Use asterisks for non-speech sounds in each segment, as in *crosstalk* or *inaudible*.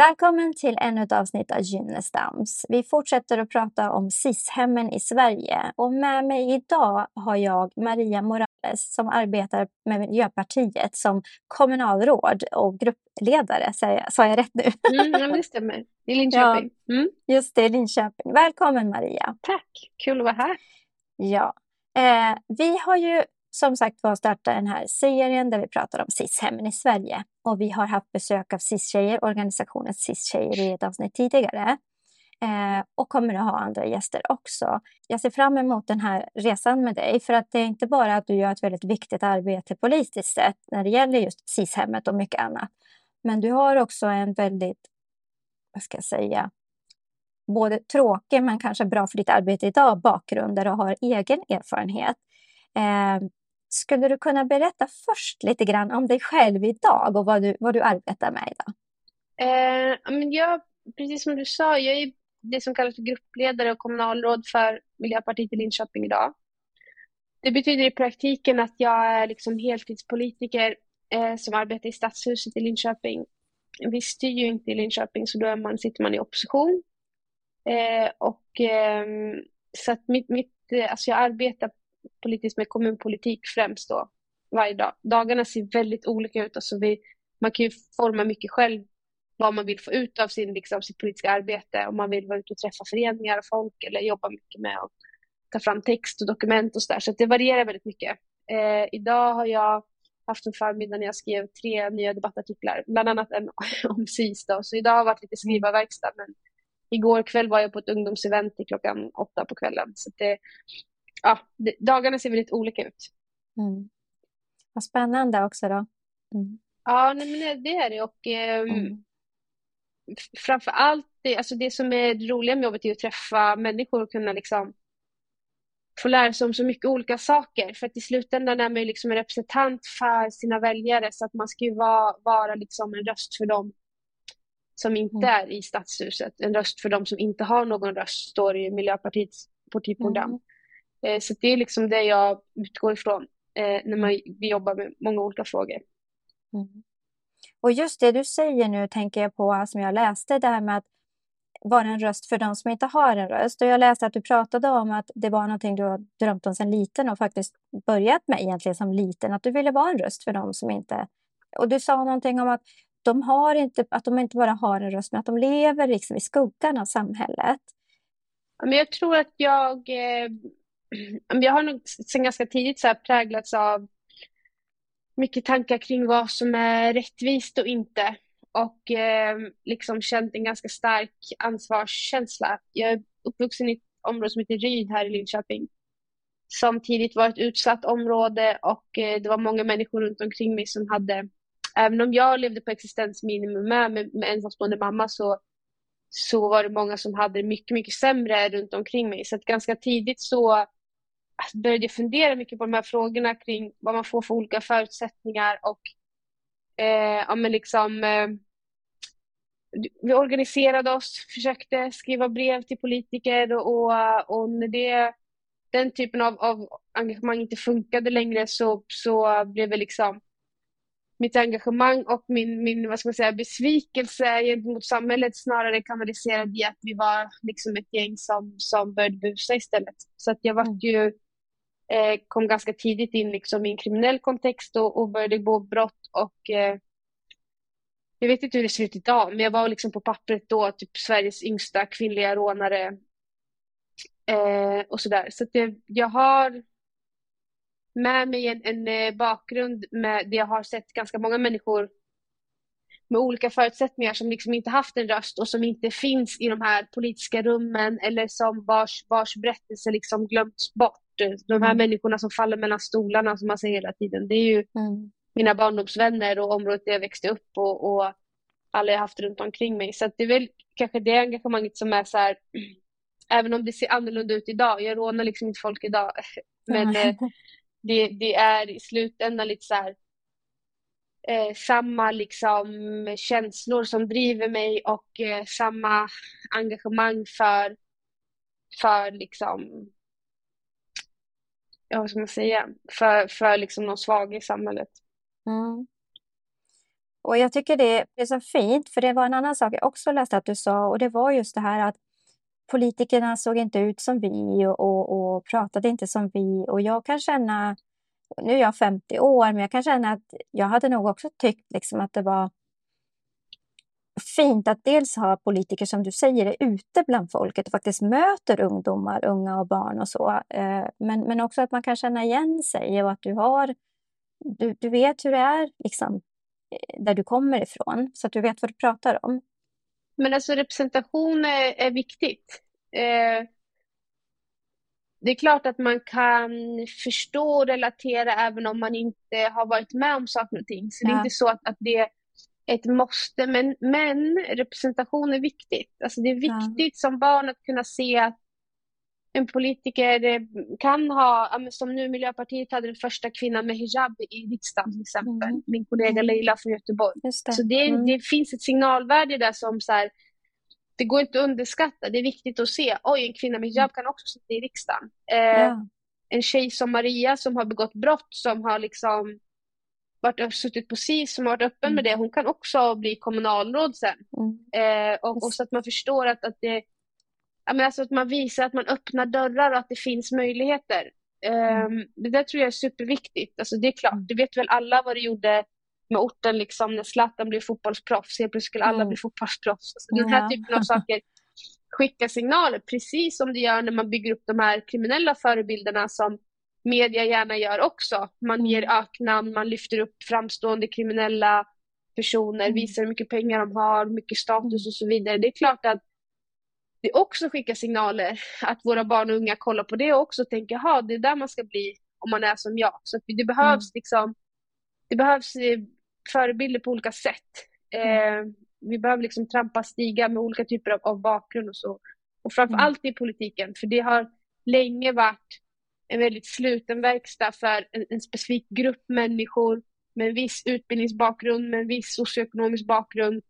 Välkommen till ännu ett avsnitt av Gynnestams. Vi fortsätter att prata om SIS-hemmen i Sverige. Och med mig idag har jag Maria Morales som arbetar med Miljöpartiet som kommunalråd och gruppledare. Sa jag rätt nu? Mm, det stämmer. I Linköping. Ja, mm. Just det, Linköping. Välkommen Maria. Tack, kul att vara här. Ja. Eh, vi har ju som sagt var starta den här serien där vi pratar om SIS-hemmen i Sverige. Och vi har haft besök av SIS-tjejer, organisationen SIS-tjejer i ett avsnitt tidigare. Eh, och kommer att ha andra gäster också. Jag ser fram emot den här resan med dig för att det är inte bara att du gör ett väldigt viktigt arbete politiskt sett när det gäller just SIS-hemmet och mycket annat. Men du har också en väldigt, vad ska jag säga, både tråkig men kanske bra för ditt arbete idag bakgrund där du har egen erfarenhet. Eh, skulle du kunna berätta först lite grann om dig själv idag och vad du, vad du arbetar med idag? Eh, men jag, precis som du sa, jag är det som kallas för gruppledare och kommunalråd för Miljöpartiet i Linköping idag. Det betyder i praktiken att jag är liksom heltidspolitiker eh, som arbetar i Stadshuset i Linköping. Vi styr ju inte i Linköping så då är man, sitter man i opposition. Eh, och, eh, så att mitt, mitt, eh, alltså jag arbetar politiskt med kommunpolitik främst då varje dag. Dagarna ser väldigt olika ut. Alltså vi, man kan ju forma mycket själv vad man vill få ut av sin, liksom, sitt politiska arbete. Om man vill vara ute och träffa föreningar och folk eller jobba mycket med att ta fram text och dokument och så där. så det varierar väldigt mycket. Eh, idag har jag haft en förmiddag när jag skrev tre nya debattartiklar, bland annat en *laughs* om SIS. Då. Så idag har varit lite skrivarverkstad, men igår kväll var jag på ett ungdomsevent till klockan åtta på kvällen. Så det, ja, dagarna ser väldigt olika ut. Mm. Vad spännande också då. Mm. Ja, nej, men det är det. Och, eh, mm. Framför allt, det, alltså det som är det roliga med jobbet är att träffa människor och kunna liksom få lära sig om så mycket olika saker. För att i slutändan är man ju liksom en representant för sina väljare så att man ska ju vara, vara liksom en röst för dem som inte mm. är i stadshuset. En röst för dem som inte har någon röst, står det i Miljöpartiets partiprogram. Mm. Eh, så det är liksom det jag utgår ifrån eh, när man, vi jobbar med många olika frågor. Mm. Och just det du säger nu tänker jag på som jag läste, det här med att vara en röst för de som inte har en röst. Och jag läste att du pratade om att det var någonting du har drömt om sedan liten och faktiskt börjat med egentligen som liten, att du ville vara en röst för de som inte... Och du sa någonting om att de, har inte, att de inte bara har en röst, men att de lever liksom i skuggan av samhället. Men jag tror att jag eh, *clears throat* jag har nog sedan ganska tidigt så här präglats av mycket tankar kring vad som är rättvist och inte. Och eh, liksom känt en ganska stark ansvarskänsla. Jag är uppvuxen i ett område som heter Ryd här i Linköping. Som tidigt var ett utsatt område och eh, det var många människor runt omkring mig som hade, även om jag levde på existensminimum med, med, med ensamstående mamma så, så var det många som hade mycket, mycket sämre runt omkring mig. Så att ganska tidigt så började jag fundera mycket på de här frågorna kring vad man får för olika förutsättningar och eh, ja, men liksom, eh, vi organiserade oss, försökte skriva brev till politiker och, och när det, den typen av, av engagemang inte funkade längre så, så blev det liksom mitt engagemang och min, min vad ska man säga, besvikelse gentemot samhället snarare kanaliserad i att vi var liksom ett gäng som, som började busa istället. Så att jag var mm. ju eh, kom ganska tidigt in liksom i en kriminell kontext och, och började gå brott och eh, jag vet inte hur det ser ut idag, men jag var liksom på pappret då typ Sveriges yngsta kvinnliga rånare eh, och sådär. Så att jag, jag har med mig en, en eh, bakgrund med det jag har sett ganska många människor med olika förutsättningar som liksom inte haft en röst och som inte finns i de här politiska rummen eller som vars, vars berättelse liksom glömts bort de här mm. människorna som faller mellan stolarna som man säger hela tiden. Det är ju mm. mina barndomsvänner och området där jag växte upp och, och alla jag haft runt omkring mig. Så det är väl kanske det engagemanget som är så här, *clears throat* även om det ser annorlunda ut idag, jag rånar liksom inte folk idag, *laughs* men mm. det, det, är i slutändan lite så här, eh, samma liksom känslor som driver mig och eh, samma engagemang för, för liksom ja, vad ska man säga, för, för liksom de svaga i samhället. Mm. Och jag tycker det är så fint, för det var en annan sak jag också läste att du sa och det var just det här att politikerna såg inte ut som vi och, och, och pratade inte som vi och jag kan känna, nu är jag 50 år, men jag kan känna att jag hade nog också tyckt liksom att det var fint att dels ha politiker som du säger är ute bland folket och faktiskt möter ungdomar, unga och barn och så. Eh, men, men också att man kan känna igen sig och att du har du, du vet hur det är liksom, eh, där du kommer ifrån, så att du vet vad du pratar om. Men alltså representation är, är viktigt. Eh, det är klart att man kan förstå och relatera även om man inte har varit med om saker och ting. Så ja. det är inte så att, att det är ett måste, men, men representation är viktigt. Alltså det är viktigt ja. som barn att kunna se att en politiker eh, kan ha, som nu Miljöpartiet hade den första kvinnan med hijab i riksdagen till exempel, mm. min kollega mm. Leila från Göteborg. Det. Så det, mm. det, finns ett signalvärde där som så här, det går inte att underskatta, det är viktigt att se, oj en kvinna med hijab kan också sitta i riksdagen. Eh, ja. En tjej som Maria som har begått brott, som har liksom varit, suttit på SIS, som har varit öppen med mm. det, hon kan också bli kommunalråd sen. Mm. Eh, och, och, så att man förstår att, att det men alltså att man visar att man öppnar dörrar och att det finns möjligheter. Um, det där tror jag är superviktigt. Alltså det är klart, mm. det vet väl alla vad det gjorde med orten liksom när Zlatan blev fotbollsproffs. Helt plötsligt skulle alla mm. bli fotbollsproffs. Alltså, Den här typen av saker *laughs* skickar signaler, precis som det gör när man bygger upp de här kriminella förebilderna som media gärna gör också. Man ger mm. öknamn, man lyfter upp framstående kriminella personer, mm. visar hur mycket pengar de har, mycket status och så vidare. Det är klart att det också skickar signaler att våra barn och unga kollar på det och också tänker, jaha, det är där man ska bli om man är som jag. Så det behövs mm. liksom, det behövs eh, förebilder på olika sätt. Mm. Eh, vi behöver liksom trampa stiga med olika typer av, av bakgrund och så. Och framför mm. allt i politiken, för det har länge varit en väldigt sluten verkstad för en, en specifik grupp människor med en viss utbildningsbakgrund, med en viss socioekonomisk bakgrund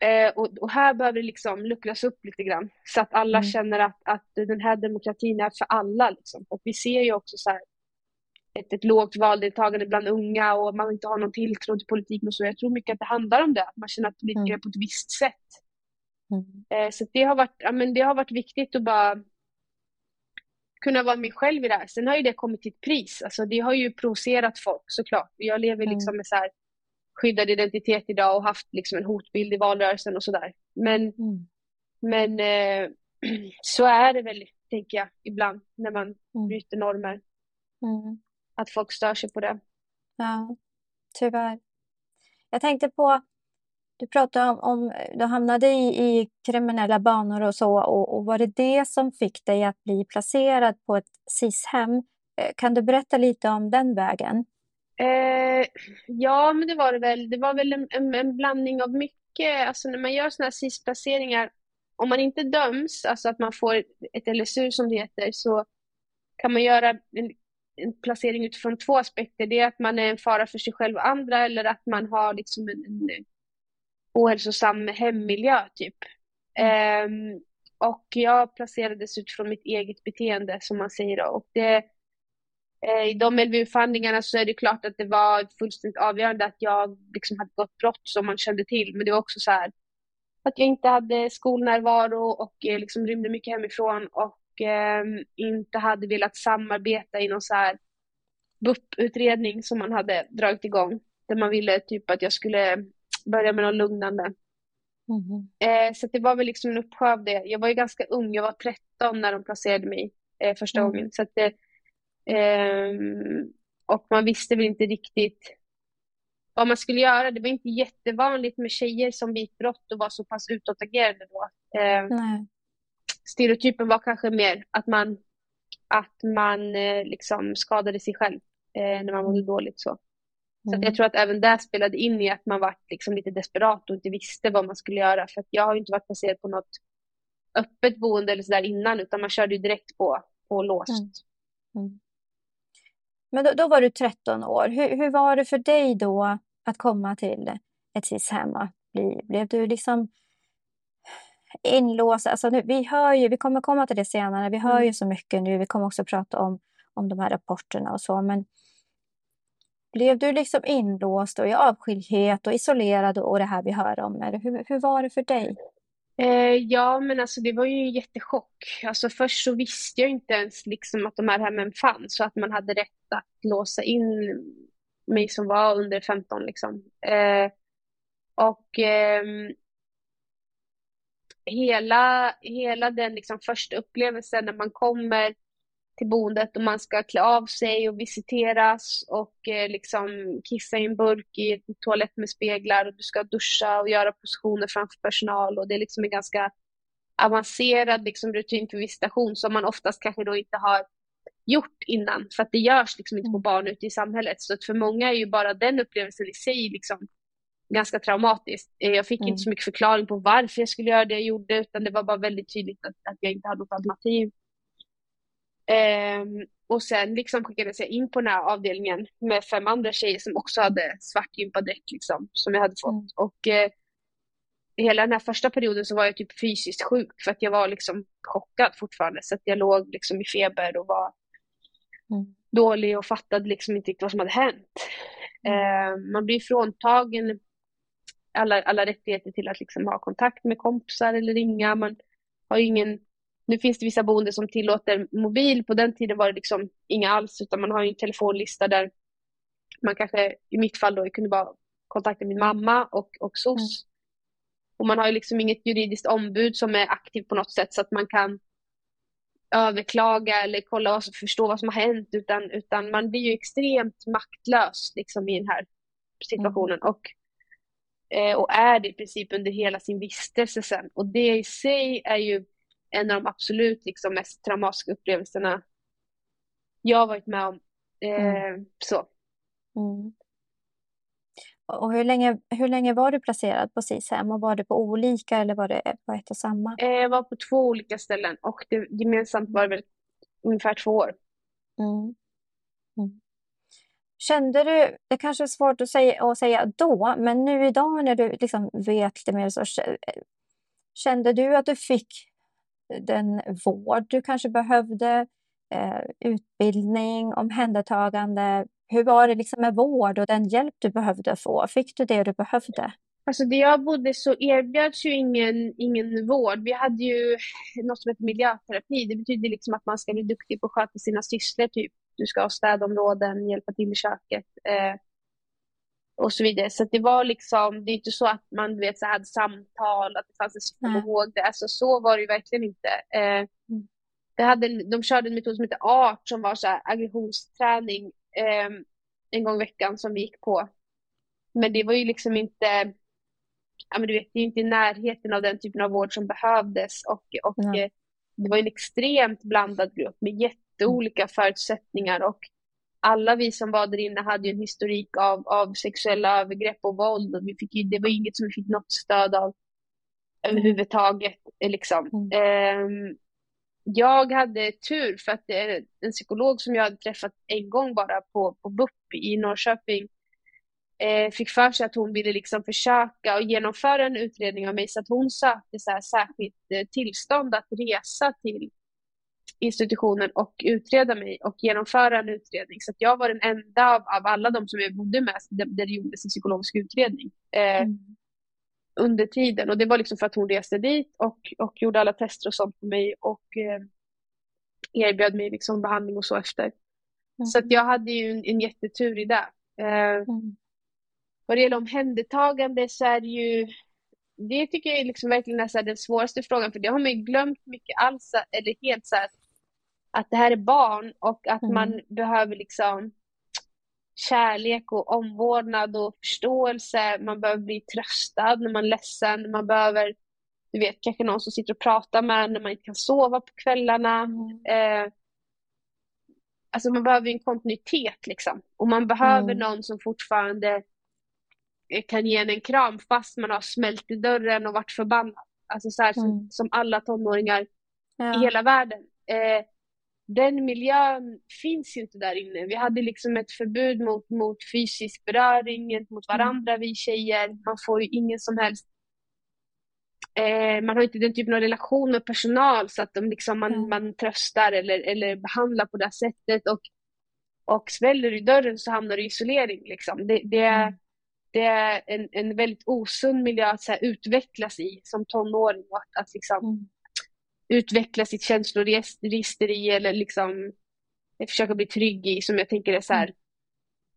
Eh, och, och, här behöver det liksom luckras upp lite grann så att alla mm. känner att, att den här demokratin är för alla. Liksom. Och vi ser ju också så här, ett, ett lågt valdeltagande bland unga och man inte har någon tilltro till politiken och så. Jag tror mycket att det handlar om det, att man känner att politiker mm. är på ett visst sätt. Mm. Eh, så det har, varit, ja, men det har varit viktigt att bara kunna vara mig själv i det här. Sen har ju det kommit till ett pris. Alltså, det har ju provocerat folk såklart. Jag lever liksom mm. med så här skyddad identitet idag och haft liksom en hotbild i valrörelsen och sådär. Men, mm. men eh, *clears throat* så är det väl, tänker jag, ibland när man mm. bryter normer. Mm. Att folk stör sig på det. Ja, tyvärr. Jag tänkte på, du pratade om, om du hamnade i, i kriminella banor och så och, och var det det som fick dig att bli placerad på ett SIS-hem? Eh, kan du berätta lite om den vägen? Eh, ja, men det var det väl. Det var väl en, en, en blandning av mycket. Alltså när man gör sådana här SIS-placeringar, om man inte döms, alltså att man får ett LSU som det heter, så kan man göra en, en placering utifrån två aspekter. Det är att man är en fara för sig själv och andra eller att man har liksom en, en ohälsosam hemmiljö, typ. Mm. Eh, och jag placerades utifrån mitt eget beteende, som man säger då. Och det Eh, I de LVU-förhandlingarna så är det klart att det var fullständigt avgörande att jag liksom hade gått brott som man kände till. Men det var också så här att jag inte hade skolnärvaro och eh, liksom rymde mycket hemifrån och eh, inte hade velat samarbeta i någon så här BUP-utredning som man hade dragit igång. Där man ville typ att jag skulle börja med något lugnande. Mm. Eh, så det var väl liksom en uppsjö av det. Jag var ju ganska ung, jag var 13 när de placerade mig eh, första mm. gången. Så att det, Um, och man visste väl inte riktigt vad man skulle göra. Det var inte jättevanligt med tjejer som begick brott och var så pass utåtagerande då. Um, stereotypen var kanske mer att man, att man eh, liksom skadade sig själv eh, när man mådde mm. dåligt. Så, så mm. jag tror att även det spelade in i att man var liksom lite desperat och inte visste vad man skulle göra. För jag har inte varit placerad på något öppet boende eller sådär innan utan man körde direkt på, på låst. Mm. Mm. Men då, då, var du 13 år. Hur, hur var det för dig då att komma till ett SIS-hem? Bli, blev du liksom inlåst? Alltså nu, vi, hör ju, vi kommer komma till det senare. Vi hör mm. ju så mycket nu. Vi kommer också prata om, om de här rapporterna och så. Men blev du liksom inlåst och i avskildhet och isolerad och det här vi hör om? Eller hur, hur var det för dig? Eh, ja, men alltså det var ju en jättechock. Alltså först så visste jag inte ens liksom att de här hemmen fanns och att man hade rätt att låsa in mig som var under 15 liksom. Eh, och eh, hela, hela den liksom första upplevelsen när man kommer till boendet och man ska klä av sig och visiteras och eh, liksom kissa i en burk i en toalett med speglar och du ska duscha och göra positioner framför personal och det är liksom en ganska avancerad liksom, rutin för visitation som man oftast kanske då inte har gjort innan för att det görs liksom inte på mm. barn ute i samhället. Så att för många är ju bara den upplevelsen i sig liksom ganska traumatiskt. Eh, jag fick mm. inte så mycket förklaring på varför jag skulle göra det jag gjorde utan det var bara väldigt tydligt att, att jag inte hade något alternativ. Um, och sen liksom skickades jag in på den här avdelningen med fem andra tjejer som också hade svart gympadräkt liksom, som jag hade fått. Mm. Och eh, hela den här första perioden så var jag typ fysiskt sjuk för att jag var liksom chockad fortfarande. Så att jag låg liksom i feber och var mm. dålig och fattade liksom inte vad som hade hänt. Mm. Eh, man blir fråntagen alla, alla rättigheter till att liksom ha kontakt med kompisar eller ringa. Man har ingen nu finns det vissa boenden som tillåter mobil. På den tiden var det liksom inga alls, utan man har en telefonlista där man kanske, i mitt fall då, kunde bara kontakta min mamma och, och SOS. Mm. Och man har ju liksom inget juridiskt ombud som är aktivt på något sätt så att man kan överklaga eller kolla och förstå vad som har hänt utan, utan man blir ju extremt maktlös liksom i den här situationen mm. och, eh, och är det i princip under hela sin vistelse sen. Och det i sig är ju en av de absolut liksom, mest traumatiska upplevelserna jag har varit med om. Eh, mm. Så. Mm. Och hur länge, hur länge var du placerad på SIS-hem? Och var det på olika eller var det på ett och samma? Eh, jag var på två olika ställen och det, gemensamt var det väl ungefär två år. Mm. Mm. Kände du, det kanske är svårt att säga, att säga då, men nu idag när du liksom vet lite mer så kände du att du fick den vård du kanske behövde, eh, utbildning, omhändertagande. Hur var det liksom med vård och den hjälp du behövde få? Fick du det du behövde? Alltså där jag bodde så erbjöds ju ingen, ingen vård. Vi hade ju något som heter miljöterapi. Det betyder liksom att man ska bli duktig på att sköta sina sysslor. Typ. Du ska ha städområden, hjälpa till i köket. Eh, och så vidare. Så det var liksom, det är inte så att man vet, så hade samtal, att det fanns en psykolog. Mm. Alltså, så var det ju verkligen inte. Eh, mm. det hade, de körde en metod som heter ART som var så här, aggressionsträning eh, en gång i veckan som vi gick på. Men det var ju liksom inte, ja men du vet, det är inte i närheten av den typen av vård som behövdes och, och mm. eh, det var en extremt blandad grupp med jätteolika förutsättningar och alla vi som var där inne hade en historik av, av sexuella övergrepp och våld. Och vi fick det var inget som vi fick något stöd av överhuvudtaget. Liksom. Mm. Um, jag hade tur för att det är en psykolog som jag hade träffat en gång bara på, på BUP i Norrköping eh, fick för sig att hon ville liksom försöka och genomföra en utredning av mig så att hon sökte så här särskilt eh, tillstånd att resa till institutionen och utreda mig och genomföra en utredning. Så jag var den enda av, av alla de som jag bodde med där, det gjordes en psykologisk utredning. Eh, mm. Under tiden och det var liksom för att hon reste dit och, och gjorde alla tester och sånt på mig och eh, erbjöd mig liksom behandling och så efter. Mm. Så jag hade ju en, en jättetur i det. Eh, mm. Vad det gäller omhändertagande så är det ju det tycker jag liksom verkligen är den svåraste frågan för det har man ju glömt mycket alls eller helt så här, att det här är barn och att mm. man behöver liksom kärlek och omvårdnad och förståelse. Man behöver bli tröstad när man är ledsen. Man behöver, du vet, kanske någon som sitter och pratar med när man inte kan sova på kvällarna. Mm. Eh, alltså man behöver en kontinuitet liksom. Och man behöver mm. någon som fortfarande kan ge en en kram fast man har smält i dörren och varit förbannad. Alltså så här, mm. som, som, alla tonåringar ja. i hela världen. Eh, den miljön finns ju inte där inne. Vi hade liksom ett förbud mot, mot fysisk beröring mot mm. varandra, vi tjejer. Man får ju ingen som helst eh, man har inte den typen av relation med personal så att de liksom, man, mm. man tröstar eller, eller behandlar på det sättet. Och och smäller i dörren så hamnar du i isolering. Liksom. Det, det, är, mm. det är en, en väldigt osund miljö att så här, utvecklas i som tonåring. Att, att liksom, mm. Utveckla sitt känsloregister i eller liksom, försöka bli trygg i som jag tänker är så här, mm.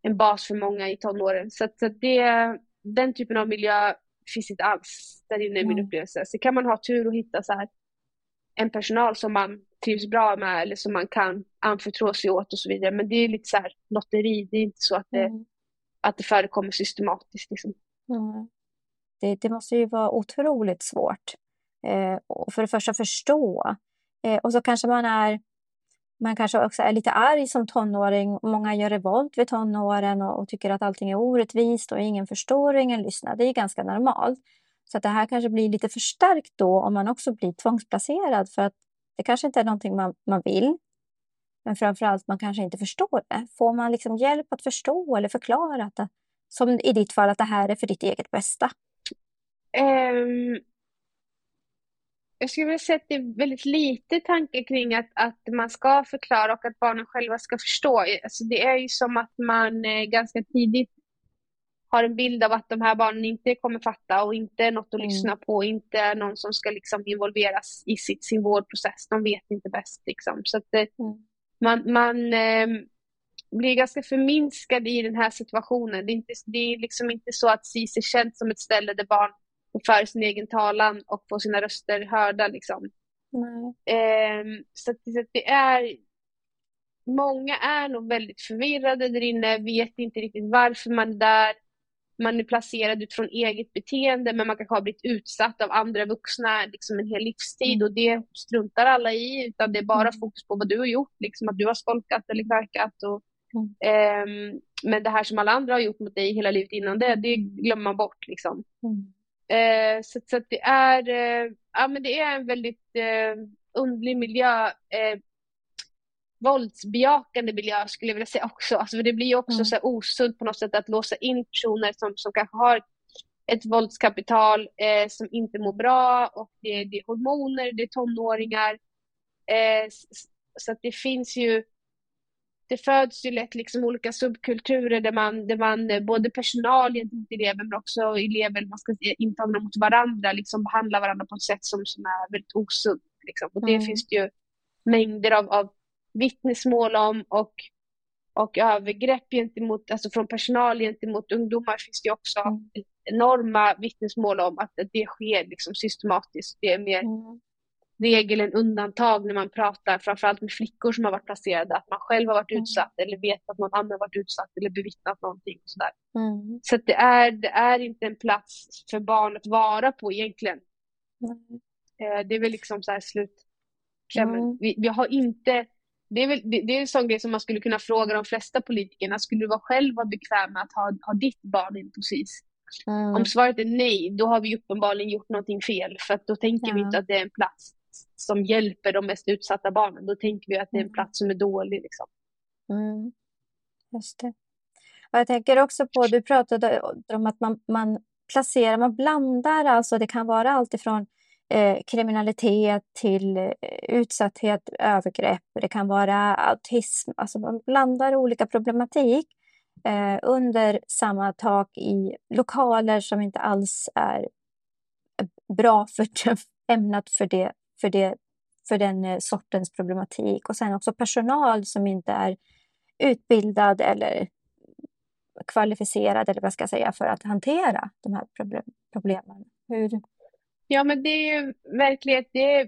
en bas för många i tonåren. Så, att, så att det, den typen av miljö finns inte alls där inne i min upplevelse. Så kan man ha tur och hitta så här, en personal som man trivs bra med eller som man kan anförtro sig åt och så vidare. Men det är lite så här lotteri, det är inte så att det, mm. att det förekommer systematiskt. Liksom. Mm. Det, det, måste ju vara otroligt svårt. Eh, för det första förstå. Eh, och så kanske man är man kanske också är lite arg som tonåring. Många gör revolt vid tonåren och, och tycker att allting är orättvist och ingen förstår och ingen lyssnar. Det är ganska normalt. Så att det här kanske blir lite förstärkt då om man också blir tvångsplacerad för att det kanske inte är någonting man, man vill. Men framförallt man kanske inte förstår det. Får man liksom hjälp att förstå eller förklara att det, som i ditt fall att det här är för ditt eget bästa? Um, jag skulle vilja säga att det är väldigt lite tankar kring att, att man ska förklara och att barnen själva ska förstå. Alltså det är ju som att man eh, ganska tidigt har en bild av att de här barnen inte kommer fatta och inte är något att mm. lyssna på, inte är någon som ska liksom involveras i sitt, sin vårdprocess. De vet inte bäst. Liksom. Så att det, mm. man, man eh, blir ganska förminskad i den här situationen. Det är, inte, det är liksom inte så att SIS är känt som ett ställe där barn för sin egen talan och får sina röster hörda. Liksom. Eh, så, att, så att det är Många är nog väldigt förvirrade där inne, vet inte riktigt varför man är där man är placerad utifrån eget beteende men man kanske har blivit utsatt av andra vuxna liksom en hel livstid mm. och det struntar alla i utan det är bara mm. fokus på vad du har gjort, liksom att du har skolkat eller knarkat. Och, mm. eh, men det här som alla andra har gjort mot dig hela livet innan det, det glömmer man bort. Liksom. Mm. Eh, så, så det är, eh, ja, men det är en väldigt eh, underlig miljö eh, våldsbejakande miljö skulle jag vilja säga också. Alltså, för det blir också mm. så osunt på något sätt att låsa in personer som, som kanske har ett våldskapital eh, som inte mår bra och det, det är hormoner, det är tonåringar. Eh, så att det finns ju det föds ju lätt liksom olika subkulturer där man, där man eh, både personal gentemot elever men också elever man ska intagna mot varandra liksom behandlar varandra på ett sätt som, som är väldigt osunt. Liksom. Och det mm. finns det ju mängder av, av vittnesmål om och, och övergrepp gentemot, alltså från personal gentemot ungdomar finns det också mm. enorma vittnesmål om att det sker liksom systematiskt. Det är mer mm. Regel än undantag när man pratar framförallt med flickor som har varit placerade, att man själv har varit mm. utsatt eller vet att någon annan har varit utsatt eller bevittnat någonting. Och sådär. Mm. Så det, är, det är inte en plats för barn att vara på egentligen. Eh, det är väl liksom så här slut. Mm. Vi, vi har inte det är, väl, det, det är en sån grej som man skulle kunna fråga de flesta politikerna. Skulle du vara själv vara bekväm med att ha, ha ditt barn in på SIS? Mm. Om svaret är nej, då har vi uppenbarligen gjort någonting fel. För då tänker ja. vi inte att det är en plats som hjälper de mest utsatta barnen. Då tänker vi att det är en mm. plats som är dålig. Liksom. Mm. Just det. Och jag tänker också på, du pratade om att man, man placerar, man blandar, alltså det kan vara allt ifrån eh, kriminalitet till eh, utsatthet, övergrepp. Det kan vara autism. Alltså man blandar olika problematik eh, under samma tak i lokaler som inte alls är bra för *laughs* ämnat för, det, för, det, för den eh, sortens problematik. Och sen också personal som inte är utbildad eller kvalificerad eller vad ska jag säga, för att hantera de här problemen. Hur, Ja, men det är ju verklighet. Det är, eh,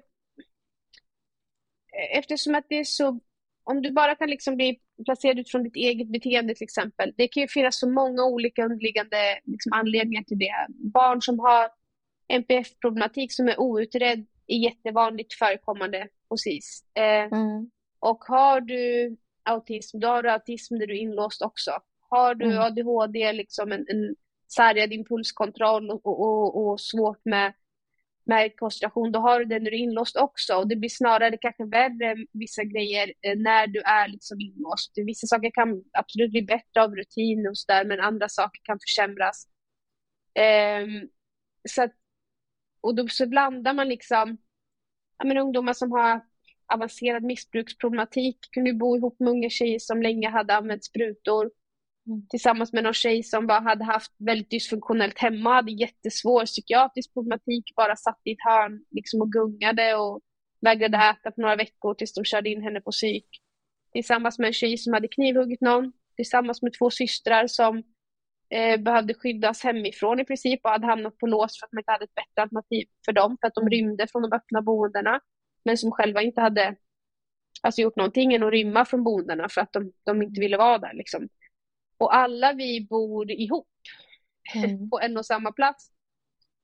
eftersom att det är så... Om du bara kan liksom bli placerad utifrån ditt eget beteende till exempel. Det kan ju finnas så många olika underliggande liksom, anledningar till det. Barn som har NPF-problematik som är outredd är jättevanligt förekommande hos SIS. Eh, mm. Och har du autism, då har du autism där du är inlåst också. Har du mm. ADHD, liksom en, en sargad impulskontroll och, och, och svårt med med koncentration, då har du den när du är inlåst också. Och det blir snarare kanske värre vissa grejer eh, när du är liksom inlåst. Vissa saker kan absolut bli bättre av rutin och så där, men andra saker kan försämras. Um, så att, och då så blandar man liksom ja, men ungdomar som har avancerad missbruksproblematik, kunde bo ihop med unga tjejer som länge hade använt sprutor. Mm. Tillsammans med någon tjej som bara hade haft väldigt dysfunktionellt hemma, hade jättesvår psykiatrisk problematik, bara satt i ett hörn liksom och gungade och vägrade äta på några veckor tills de körde in henne på psyk. Tillsammans med en tjej som hade knivhuggit någon, tillsammans med två systrar som eh, behövde skyddas hemifrån i princip och hade hamnat på lås för att man inte hade ett bättre alternativ för dem, för att de rymde från de öppna boendena, men som själva inte hade alltså, gjort någonting än att rymma från boendena för att de, de inte ville vara där. Liksom. Och alla vi bor ihop mm. *laughs* på en och samma plats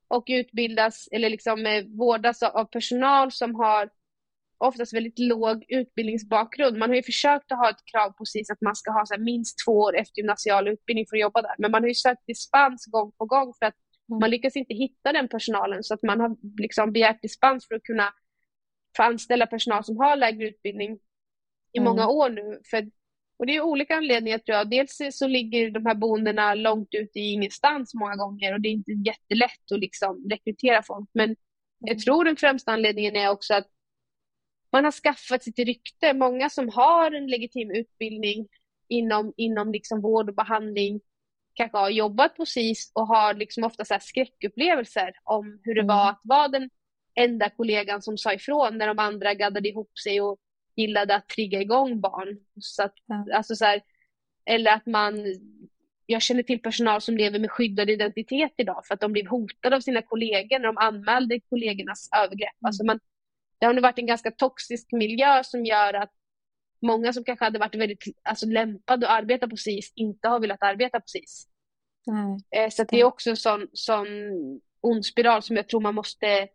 och utbildas eller liksom eh, vårdas av personal som har oftast väldigt låg utbildningsbakgrund. Man har ju försökt att ha ett krav på SIS att man ska ha så minst två år efter gymnasial utbildning för att jobba där. Men man har ju sökt dispens gång på gång för att mm. man lyckas inte hitta den personalen så att man har liksom begärt dispens för att kunna få anställa personal som har lägre utbildning i mm. många år nu. För, och det är olika anledningar tror jag. Dels så ligger de här boendena långt ute i ingenstans många gånger och det är inte jättelätt att liksom rekrytera folk. Men jag mm. tror den främsta anledningen är också att man har skaffat sitt rykte. Många som har en legitim utbildning inom, inom liksom vård och behandling kanske har jobbat på SIS och har liksom ofta så skräckupplevelser om hur det mm. var att vara den enda kollegan som sa ifrån när de andra gaddade ihop sig och gillade att trigga igång barn. Så att, ja. alltså så här, eller att man jag känner till personal som lever med skyddad identitet idag för att de blev hotade av sina kollegor när de anmälde kollegornas övergrepp. Mm. Alltså man, det har nog varit en ganska toxisk miljö som gör att många som kanske hade varit väldigt alltså, lämpade att arbeta på SIS inte har velat arbeta på SIS. Mm. Så det är också en sån, sån ond spiral som jag tror man måste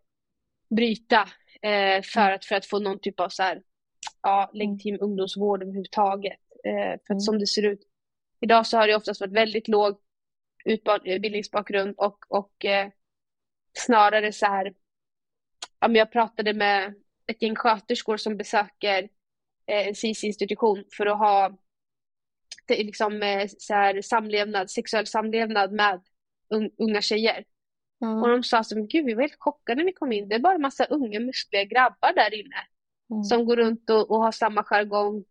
bryta eh, för, mm. att, för att få någon typ av så här, ja, legitim mm. ungdomsvård överhuvudtaget. Eh, för att mm. som det ser ut idag så har det oftast varit väldigt låg utbildningsbakgrund och, och eh, snarare så här ja, jag pratade med ett gäng sköterskor som besöker eh, en SIS-institution för att ha liksom, eh, så här, samlevnad, sexuell samlevnad med unga tjejer. Mm. Och de sa så gud vi var helt chockade när vi kom in, det är bara en massa unga muskliga grabbar där inne. Mm. Som går runt och, och, har samma jargong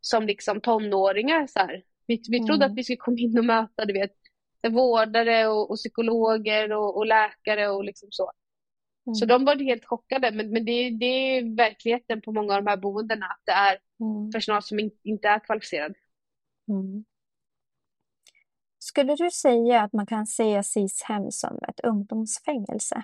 som liksom tonåringar. Så här. Vi, vi trodde mm. att vi skulle komma in och möta du vet, vårdare och, och psykologer och, och, läkare och liksom så. Mm. Så de var helt chockade, men, men det, det, är verkligheten på många av de här boendena, att det är mm. personal som in, inte är kvalificerad. Mm. Skulle du säga att man kan se SIS-hem som ett ungdomsfängelse?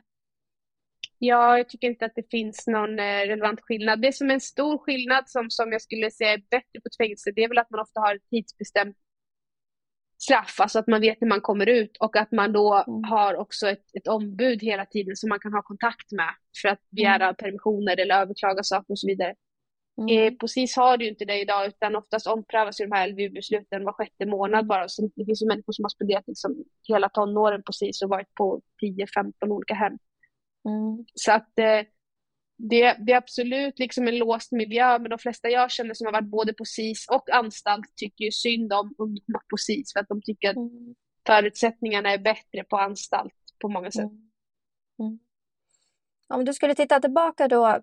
Ja, jag tycker inte att det finns någon eh, relevant skillnad. Det som är en stor skillnad som, som jag skulle säga är bättre på ett fängelse, det är väl att man ofta har ett tidsbestämt straff, alltså att man vet när man kommer ut och att man då mm. har också ett, ett ombud hela tiden som man kan ha kontakt med för att begära mm. permissioner eller överklaga saker och så vidare. Mm. Eh, på SIS har du inte det idag utan oftast omprövas ju de här LVU-besluten var sjätte månad bara. Så det finns ju människor som har spenderat liksom hela tonåren på SIS och varit på 10-15 olika hem. Mm. Så att eh, det, det, är absolut liksom en låst miljö, men de flesta jag känner som har varit både på SIS och anstalt tycker ju synd om ungdomar på SIS för att de tycker att mm. förutsättningarna är bättre på anstalt på många sätt. Mm. Mm. Om du skulle titta tillbaka då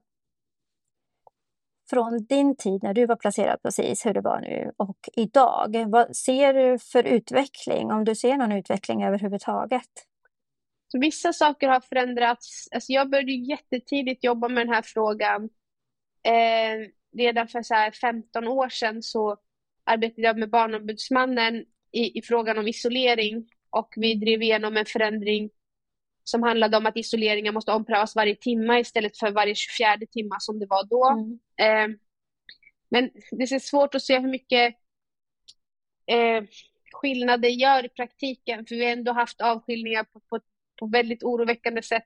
från din tid när du var placerad på SIS, hur det var nu och idag. Vad ser du för utveckling? Om du ser någon utveckling överhuvudtaget? Vissa saker har förändrats. Alltså jag började jättetidigt jobba med den här frågan. Eh, redan för så 15 år sedan så arbetade jag med Barnombudsmannen i, i frågan om isolering och vi drev igenom en förändring som handlade om att isoleringen måste omprövas varje timme istället för varje 24 timme som det var då. Mm. Eh, men det är svårt att se hur mycket eh, skillnad det gör i praktiken för vi har ändå haft avskiljningar på, på på väldigt oroväckande sätt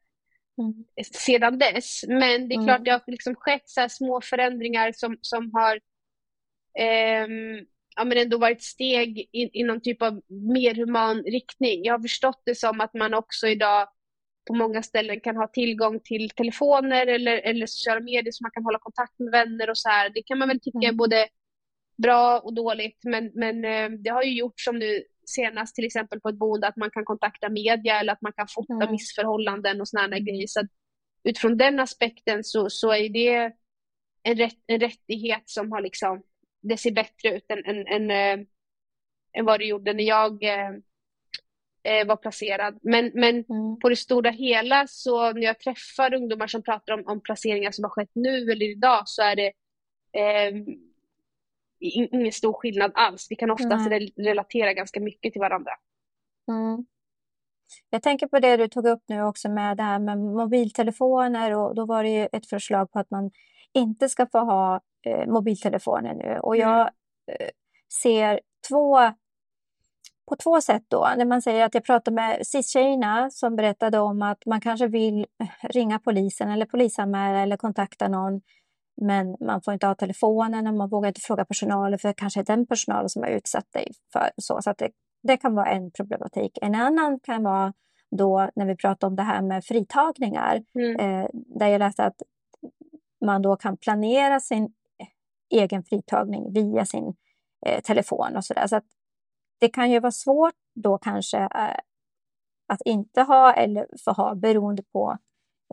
mm. sedan dess. Men det är klart, mm. det har liksom skett så små förändringar som, som har eh, ja, men ändå varit steg in, i någon typ av mer human riktning. Jag har förstått det som att man också idag på många ställen kan ha tillgång till telefoner eller, eller sociala medier så man kan hålla kontakt med vänner och så här. Det kan man väl tycka är mm. både bra och dåligt men, men eh, det har ju gjort som du senast till exempel på ett boende att man kan kontakta media eller att man kan fota mm. missförhållanden och sådana grejer. Så utifrån den aspekten så, så är det en, rätt, en rättighet som har liksom, det ser bättre ut än, än, än, äh, än vad det gjorde när jag äh, var placerad. Men, men mm. på det stora hela så när jag träffar ungdomar som pratar om, om placeringar som har skett nu eller idag så är det eh, ingen stor skillnad alls. Vi kan oftast mm. relatera ganska mycket till varandra. Mm. Jag tänker på det du tog upp nu också med det här med mobiltelefoner och då var det ju ett förslag på att man inte ska få ha eh, mobiltelefoner nu och jag eh, ser två på två sätt då. När man säger att jag pratade med SIS-tjejerna som berättade om att man kanske vill ringa polisen eller polisanmäla eller kontakta någon men man får inte ha telefonen och man vågar inte fråga personalen för kanske är den personalen som har utsatt dig för så. Så att det, det kan vara en problematik. En annan kan vara då när vi pratar om det här med fritagningar. Mm. Eh, där jag läste att man då kan planera sin egen fritagning via sin eh, telefon och sådär. Så att det kan ju vara svårt då kanske eh, att inte ha eller få ha beroende på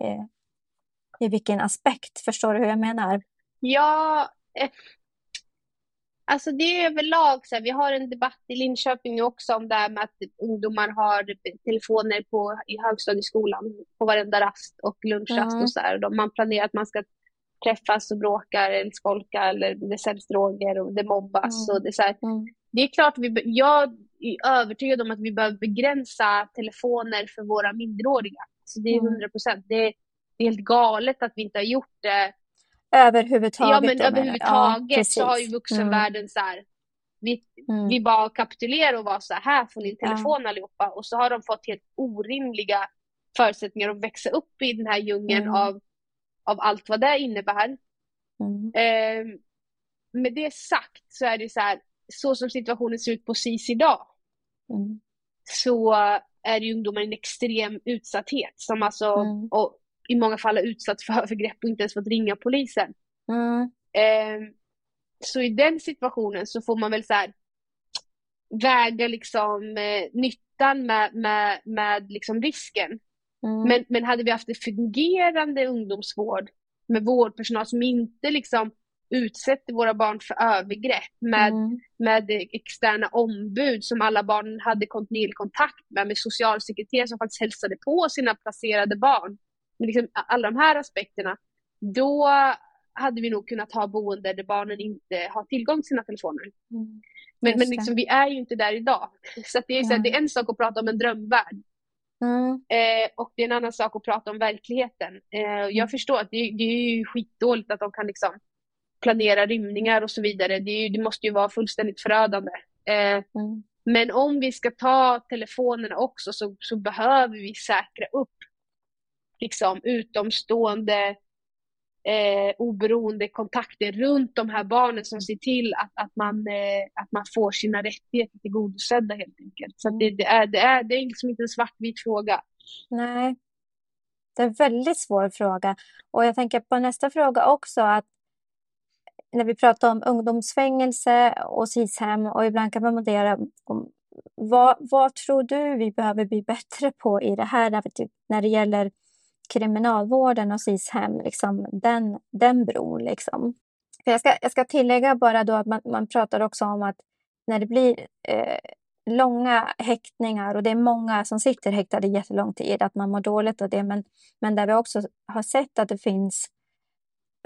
eh, i vilken aspekt. Förstår du hur jag menar? Ja, eh, alltså det är överlag så här, vi har en debatt i Linköping också om det här med att ungdomar har telefoner på, i högstadieskolan på varenda rast och lunchrast mm. och så här. Man planerar att man ska träffas och bråkar eller skolka eller det säljs droger och det mobbas. Mm. Och det, är så här, mm. det är klart, vi, jag är övertygad om att vi behöver begränsa telefoner för våra minderåriga. Så det är 100 mm. procent. Det, det är helt galet att vi inte har gjort det. Överhuvudtaget? Ja, men överhuvudtaget ja, så har ju vuxenvärlden mm. så här, vi, mm. vi bara kapitulerar och var så här, här får ni en telefon ja. allihopa. Och så har de fått helt orimliga förutsättningar att växa upp i den här djungeln mm. av, av allt vad det innebär. Mm. Eh, med det sagt så är det så här, så som situationen ser ut på SIS idag, mm. så är ju ungdomar i en extrem utsatthet som alltså, mm. och i många fall har utsatts för övergrepp och inte ens fått ringa polisen. Mm. Eh, så i den situationen så får man väl så här, väga liksom eh, nyttan med, med, med liksom risken. Mm. Men, men hade vi haft en fungerande ungdomsvård med vårdpersonal som inte liksom utsätter våra barn för övergrepp med, mm. med externa ombud som alla barn hade kontinuerlig kontakt med, med socialsekreterare som faktiskt hälsade på sina placerade barn liksom, alla de här aspekterna, då hade vi nog kunnat ha boende där barnen inte har tillgång till sina telefoner. Mm. Men, men liksom, vi är ju inte där idag. *laughs* Så, det, är, så här, det är en sak att prata om en drömvärld. Mm. Eh, och det är en annan sak att prata om verkligheten. Eh, jag mm. förstår att det, det, är ju skitdåligt att de kan liksom planera rymningar och så vidare. Det, ju, det måste ju vara fullständigt förödande. Eh, mm. Men om vi ska ta telefonerna också så, så behöver vi säkra upp liksom utomstående eh, oberoende kontakter runt de här barnen som ser till att, att, man, eh, att man får sina rättigheter tillgodosedda helt enkelt. Så det, det, är, det, är, det är liksom inte en svartvit fråga. Nej, det är en väldigt svår fråga. Och jag tänker på nästa fråga också att när vi pratar om ungdomsfängelse och SIS-hem och ibland kan man fundera om vad, vad tror du vi behöver bli bättre på i det här när, typ, när det gäller kriminalvården och SIS-hem, liksom, den, den bron. Liksom. För jag, ska, jag ska tillägga bara då att man, man pratar också om att när det blir eh, långa häktningar och det är många som sitter häktade jättelång tid, att man mår dåligt av det. Men, men där vi också har sett att det finns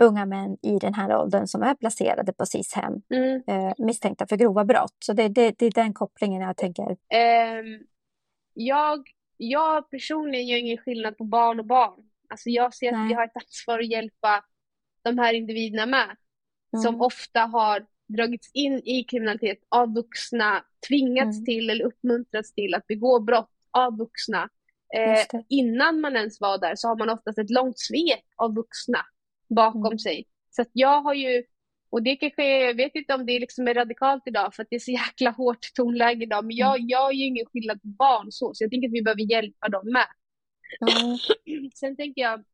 unga män i den här åldern som är placerade på SIS-hem mm. eh, misstänkta för grova brott. Så det, det, det är den kopplingen jag tänker. Um, jag jag personligen gör ingen skillnad på barn och barn. Alltså jag ser Nej. att vi har ett ansvar att hjälpa de här individerna med. Mm. Som ofta har dragits in i kriminalitet av vuxna, tvingats mm. till eller uppmuntrats till att begå brott av vuxna. Eh, innan man ens var där så har man oftast ett långt svek av vuxna bakom mm. sig. Så att jag har ju och det kanske, jag vet inte om det liksom är radikalt idag för att det är så jäkla hårt tonläge idag. Men jag, jag gör ingen skillnad på barn så, så jag tänker att vi behöver hjälpa dem med. Mm. *clears throat* Sen tänker jag,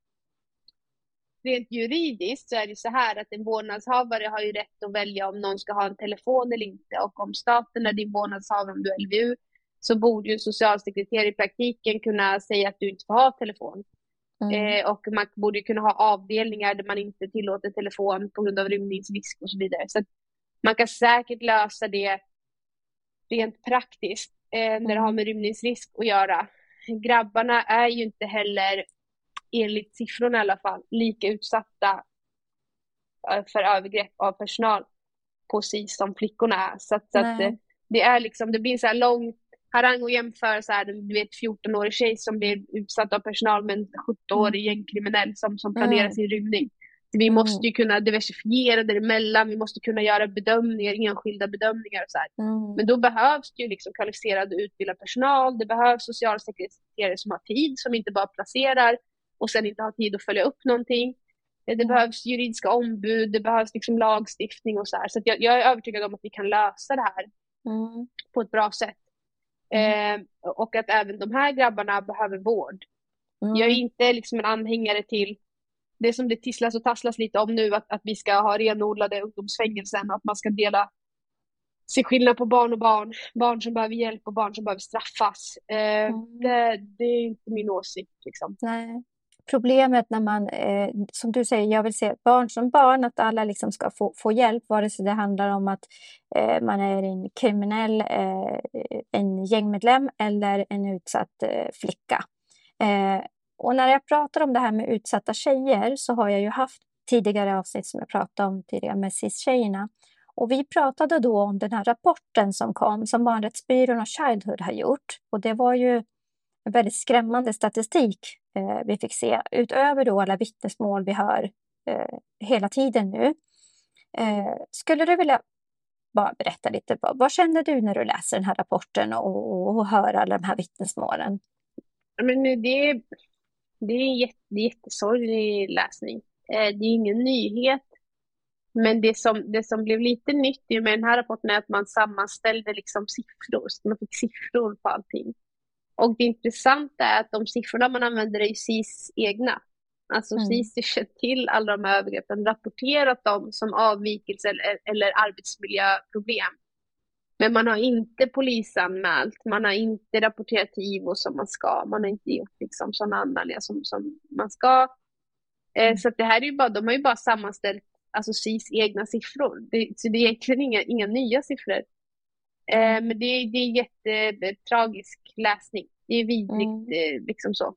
rent juridiskt så är det så här att en vårdnadshavare har ju rätt att välja om någon ska ha en telefon eller inte. Och om staten är din vårdnadshavare, om du är LVU, så borde ju socialsekreterare i praktiken kunna säga att du inte får ha telefon. Mm. Eh, och man borde kunna ha avdelningar där man inte tillåter telefon på grund av rymningsrisk och så vidare. Så man kan säkert lösa det rent praktiskt eh, när det har mm. med rymningsrisk att göra. Grabbarna är ju inte heller, enligt siffrorna i alla fall, lika utsatta eh, för övergrepp av personal på SIS som flickorna är. Så, att, så att det, det, är liksom, det blir en så här lång harang att jämföra så här, du vet 14-årig tjej som blir utsatt av personal med en 17-årig mm. gängkriminell som, som planerar mm. sin rymning. Vi mm. måste ju kunna diversifiera däremellan, vi måste kunna göra bedömningar, enskilda bedömningar och så mm. Men då behövs det ju liksom kvalificerad och utbildad personal, det behövs socialsekreterare som har tid, som inte bara placerar och sen inte har tid att följa upp någonting. Det mm. behövs juridiska ombud, det behövs liksom lagstiftning och så här. Så jag, jag, är övertygad om att vi kan lösa det här mm. på ett bra sätt. Mm. Eh, och att även de här grabbarna behöver vård. Jag är inte liksom en anhängare till det som det tisslas och tasslas lite om nu, att, att vi ska ha renodlade ungdomsfängelsen och att man ska dela se skillnad på barn och barn, barn som behöver hjälp och barn som behöver straffas. Eh, mm. det, det, är inte min åsikt. Liksom. Nej. Problemet när man, eh, som du säger, jag vill se barn som barn, att alla liksom ska få, få hjälp, vare sig det handlar om att eh, man är en kriminell, eh, en gängmedlem eller en utsatt eh, flicka. Eh, och när jag pratar om det här med utsatta tjejer så har jag ju haft tidigare avsnitt som jag pratade om tidigare med SIS-tjejerna. Och vi pratade då om den här rapporten som kom som Barnrättsbyrån och Childhood har gjort. Och det var ju en väldigt skrämmande statistik eh, vi fick se utöver då alla vittnesmål vi hör eh, hela tiden nu. Eh, skulle du vilja bara berätta lite, vad, vad känner du när du läser den här rapporten och, och, och hör alla de här vittnesmålen? Men det, det är en jätte, jättesorglig läsning. Eh, det är ingen nyhet. Men det som, det som blev lite nytt med den här rapporten är att man sammanställde liksom siffror. Så man fick siffror på allting. Och det intressanta är att de siffrorna man använder är SIS egna. Alltså mm. SIS känt till alla de här övergreppen, rapporterat dem som avvikelse eller, eller arbetsmiljöproblem. Men man har inte polisanmält, man har inte rapporterat till IVO som man ska, man har inte gjort liksom sådana anmälningar som, som man ska. Eh, mm. så det här är ju bara, de har ju bara sammanställt alltså SIS egna siffror. Det, så det är egentligen inga, inga nya siffror. Eh, men det, det är jättetragisk läsning. Det är vidrigt mm. eh, liksom så.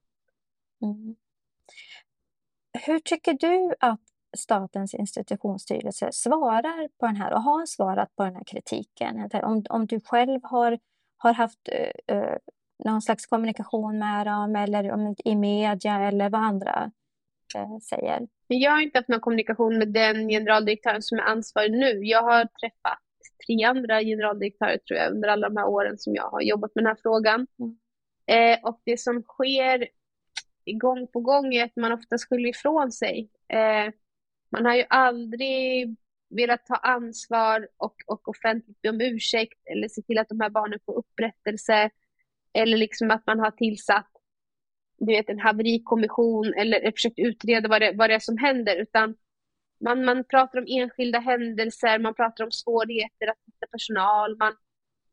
Mm. Hur tycker du att Statens institutionsstyrelse svarar på den här och har svarat på den här kritiken. Om, om du själv har, har haft uh, någon slags kommunikation med dem eller om, i media eller vad andra uh, säger. Jag har inte haft någon kommunikation med den generaldirektören som är ansvarig nu. Jag har träffat tre andra generaldirektörer tror jag under alla de här åren som jag har jobbat med den här frågan. Mm. Eh, och det som sker gång på gång är att man ofta skyller ifrån sig. Eh, man har ju aldrig velat ta ansvar och, och offentligt be om ursäkt eller se till att de här barnen får upprättelse. Eller liksom att man har tillsatt du vet, en haverikommission eller försökt utreda vad det, vad det är som händer. Utan man, man pratar om enskilda händelser, man pratar om svårigheter att hitta personal. Man,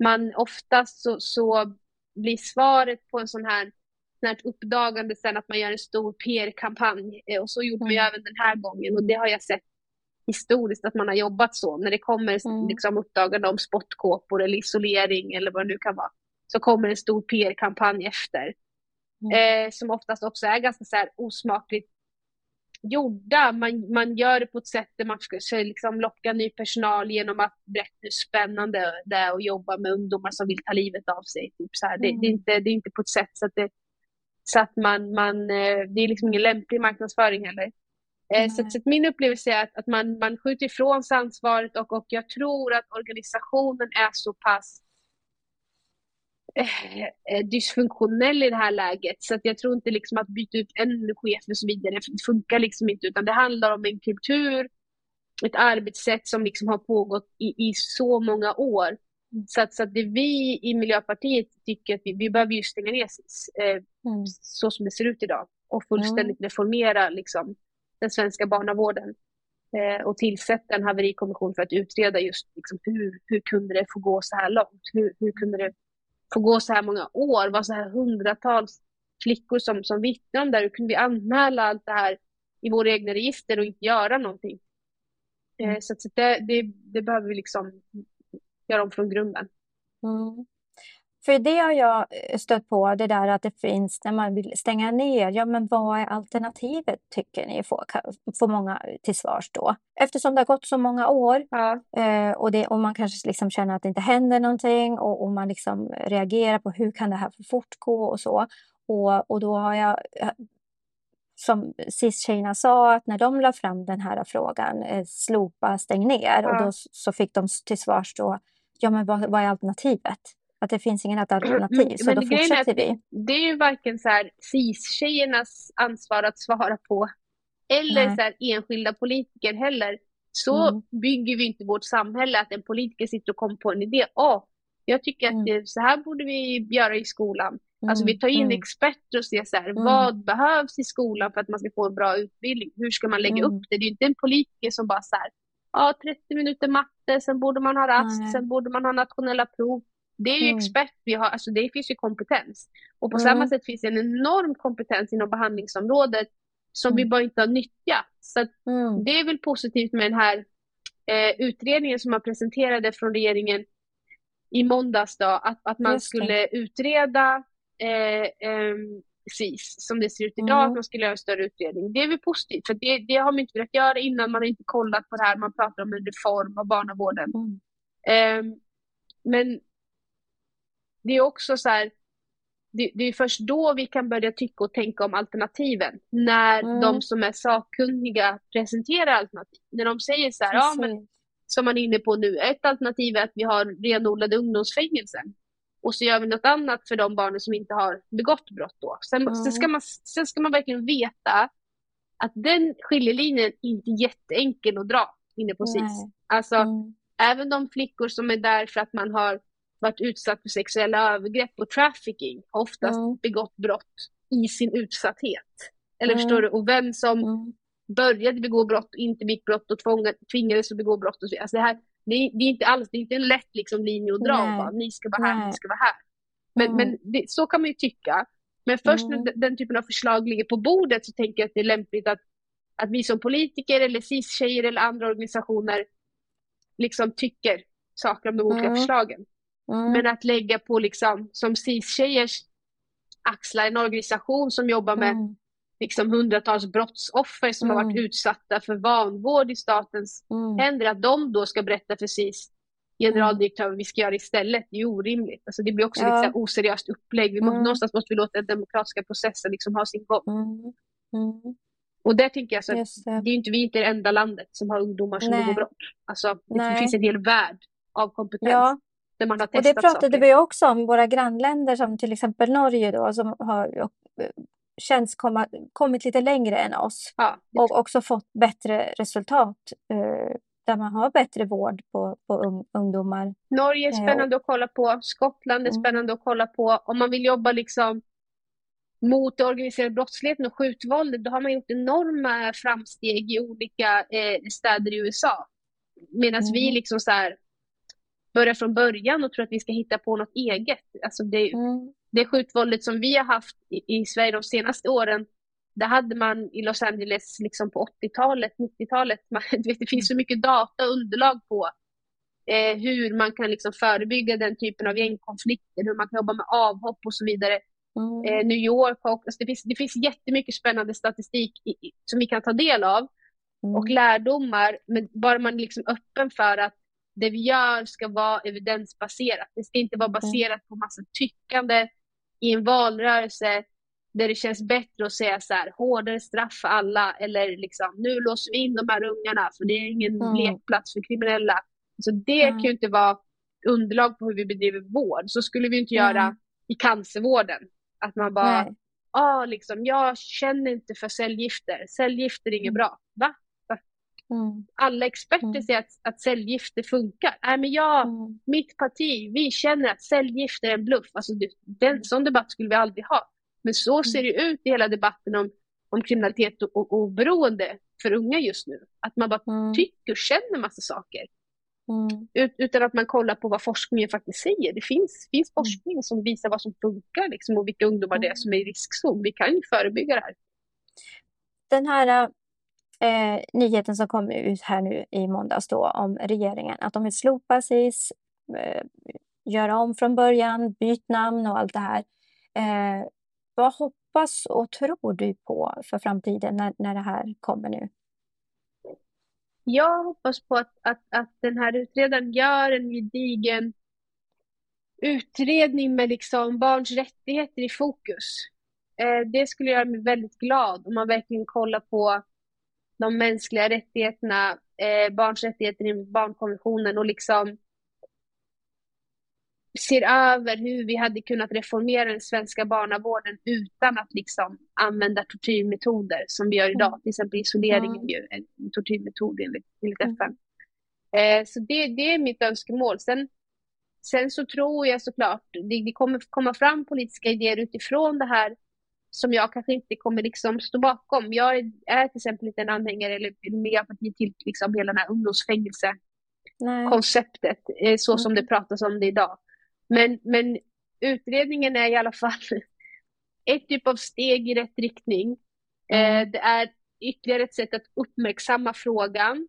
man oftast så, så blir svaret på en sån här sånt uppdagande sen att man gör en stor PR-kampanj. Eh, och så gjorde man ju mm. även den här gången och det har jag sett historiskt att man har jobbat så. När det kommer mm. liksom, uppdagande om spottkåpor eller isolering eller vad det nu kan vara. Så kommer en stor PR-kampanj efter. Mm. Eh, som oftast också är ganska så osmakligt gjorda. Man, man gör det på ett sätt där man ska liksom, locka ny personal genom att berätta hur spännande det är att jobba med ungdomar som vill ta livet av sig. Typ så här. Det, det, är inte, det är inte på ett sätt så att det så att man, man, eh, det är liksom ingen lämplig marknadsföring heller. Mm. Så, så min upplevelse är att, att man, man skjuter ifrån sig ansvaret och, och jag tror att organisationen är så pass dysfunktionell i det här läget. Så att jag tror inte liksom att byta ut en chef och så vidare, det funkar liksom inte. Utan det handlar om en kultur, ett arbetssätt som liksom har pågått i, i så många år. Så att, så att det vi i Miljöpartiet tycker att vi, vi behöver ju stänga ner eh, mm. så som det ser ut idag och fullständigt mm. reformera liksom, den svenska barnavården eh, och tillsätta en haverikommission för att utreda just liksom, hur, hur kunde det få gå så här långt? Hur, hur kunde det få gå så här många år? Var så här hundratals flickor som, som vittnar om det här. Hur kunde vi anmäla allt det här i våra egna register och inte göra någonting? Eh, Mm. så att det, det, det behöver vi liksom göra om från grunden. Mm. För det har jag eh, stött på, det där att det finns när man vill stänga ner. Ja, men vad är alternativet tycker ni? Får, får många till svars då. Eftersom det har gått så många år Ja, eh, och, det, och man kanske liksom känner att det inte händer någonting och, och man liksom reagerar på hur kan det här få fortgå och så. Och, och då har jag, eh, som cis-tjejerna sa, att när de la fram den här frågan, eh, slopa, stäng ner, och Ja. då s- så fick de till svars då, ja men vad, vad är alternativet? Att det finns inget alternativ, så Men då fortsätter att vi. det är ju varken så här cis-tjejernas ansvar att svara på eller Nej. så här enskilda politiker heller. Så Mm. bygger vi inte vårt samhälle att en politiker sitter och kommer på en idé. Åh, jag tycker att Mm. det, så här borde vi göra i skolan. Alltså vi tar in mm, experter och ser så här, Mm. vad behövs i skolan för att man ska få en bra utbildning? Hur ska man lägga Mm. upp det? Det är ju inte en politiker som bara så här, ja 30 minuter matte, sen borde man ha rast, Nej. sen borde man ha nationella prov. Det är ju Mm. expert vi har, alltså det finns ju kompetens. Och på Mm. samma sätt finns det en enorm kompetens inom behandlingsområdet som vi Mm. bara inte har nyttjat. Så mm, det är väl positivt med den här eh, utredningen som man presenterade från regeringen i måndags då, att, att man skulle utreda eh, ehm, SIS som det ser ut idag, Mm. att man skulle göra en större utredning. Det är väl positivt, för det, det har man inte velat göra innan, man har inte kollat på det här, man pratar om en reform av barnavården. mm, Ehm, men det är också så här, det, det är först då vi kan börja tycka och tänka om alternativen. När Mm. de som är sakkunniga presenterar alternativ. När de säger så här, ja men som man är inne på nu, ett alternativ är att vi har renodlade ungdomsfängelser. Och så gör vi något annat för de barnen som inte har begått brott då. Sen, Mm. sen, ska, man, sen ska man verkligen veta att den skiljelinjen inte är jätteenkel att dra inne på SIS. Alltså, Mm, även de flickor som är där för att man har varit utsatt för sexuella övergrepp och trafficking oftast Mm. begått brott i sin utsatthet. Eller Mm. förstår du? Och vem som mm, började begå brott inte begick brott och tvingades att begå brott. Och så. Alltså det, här, det, är, det är inte alls det är inte en lätt liksom, linje att dra. Bara, ni ska vara här, ni ska vara här. Men, men det, så kan man ju tycka. Men först när den, typen av förslag ligger på bordet så tänker jag att det är lämpligt att, att vi som politiker eller cis-tjejer eller andra organisationer liksom tycker saker om de olika förslagen. Mm, Men att lägga på liksom som cis-tjejers axlar en organisation som jobbar med mm, liksom hundratals brottsoffer som har varit Mm. utsatta för vanvård i statens mm, händer, att de då ska berätta för SIS generaldirektör vad vi ska göra istället. Det är orimligt. Alltså det blir också Ja. här oseriöst upplägg. Vi må, Mm. Någonstans måste vi låta den demokratiska processen liksom ha sin gång. mm, mm, Och där tänker jag så att det det. är inte vi inte det enda landet som har ungdomar som begår brott. Alltså det, det Nej. finns en hel värld av kompetens Ja, där man har och det testat pratade saker. vi också om, våra grannländer som till exempel Norge då, som har känns komma, kommit lite längre än oss Ja, och också fått bättre resultat eh, där man har bättre vård på, på ung, ungdomar. Norge är Eh, spännande att kolla på. Skottland är Mm. spännande att kolla på. Om man vill jobba liksom mot organiserad brottsligheten och skjutvåldet, då har man gjort enorma framsteg i olika eh, städer i USA. Medan vi Mm. liksom så här börjar från början och tror att vi ska hitta på något eget. Alltså det, Mm, det skjutvåldet som vi har haft i, i Sverige de senaste åren, det hade man i Los Angeles liksom på 80-talet, 90-talet. Man, *laughs* du vet, det finns så mycket data och underlag på eh, hur man kan liksom förebygga den typen av gängkonflikter, hur man kan jobba med avhopp och så vidare. mm, Eh, New York och alltså det, finns, det finns jättemycket spännande statistik i, i, som vi kan ta del av och mm, lärdomar, men bara man är liksom öppen för att det vi gör ska vara evidensbaserat. Det ska inte vara baserat på massa tyckande i en valrörelse där det känns bättre att säga så här, hårdare straff för alla eller liksom, nu låser vi in de här ungarna för det är ingen Mm. lekplats för kriminella. Så det Mm. kan ju inte vara underlag på hur vi bedriver vård. Så skulle vi inte göra Nej. i cancervården. Att man bara, ah, liksom, jag känner inte för cellgifter. Cellgifter är inget Mm. bra. Va? Mm, Alla experter Mm. säger att, att cellgifter funkar. Nej, men jag, mm, mitt parti, vi känner att cellgifter är en bluff. Alltså, den, sån debatt skulle vi aldrig ha. Men så ser det ut i hela debatten om, om kriminalitet och, och, och beroende för unga just nu. Att man bara mm, tycker och känner massa saker. Mm. Ut, utan att man kollar på vad forskningen faktiskt säger. Det finns, finns mm. forskning som visar vad som funkar liksom, och vilka ungdomar det är som är i riskzon. Vi kan ju förebygga det här. Den här eh, nyheten som kom ut här nu i måndags då om regeringen, att de vill slopa SIS, eh, göra om från början, byt namn och allt det här. Eh, vad hoppas och tror du på för framtiden när, när det här kommer nu? Jag hoppas på att, att, att den här utredaren gör en gedigen utredning med liksom barns rättigheter i fokus. Eh, det skulle göra mig väldigt glad om man verkligen kollar på de mänskliga rättigheterna, eh, barns rättigheter i barnkonventionen och liksom ser över hur vi hade kunnat reformera den svenska barnavården utan att liksom använda tortyrmetoder som vi gör idag. Mm. Till exempel isolering är ju en tortyrmetod enligt, enligt mm. FN. Eh, så det, det är mitt önskemål. Sen, sen så tror jag såklart, det, det kommer komma fram politiska idéer utifrån det här som jag kanske inte kommer liksom stå bakom. Jag är, till exempel inte en anhängare eller Miljöpartiet till liksom hela det här ungdomsfängelsekonceptet eh, så som det mm. pratas om det idag. Men, men utredningen är i alla fall *laughs* ett typ av steg i rätt riktning. Mm. Eh, det är ytterligare ett sätt att uppmärksamma frågan.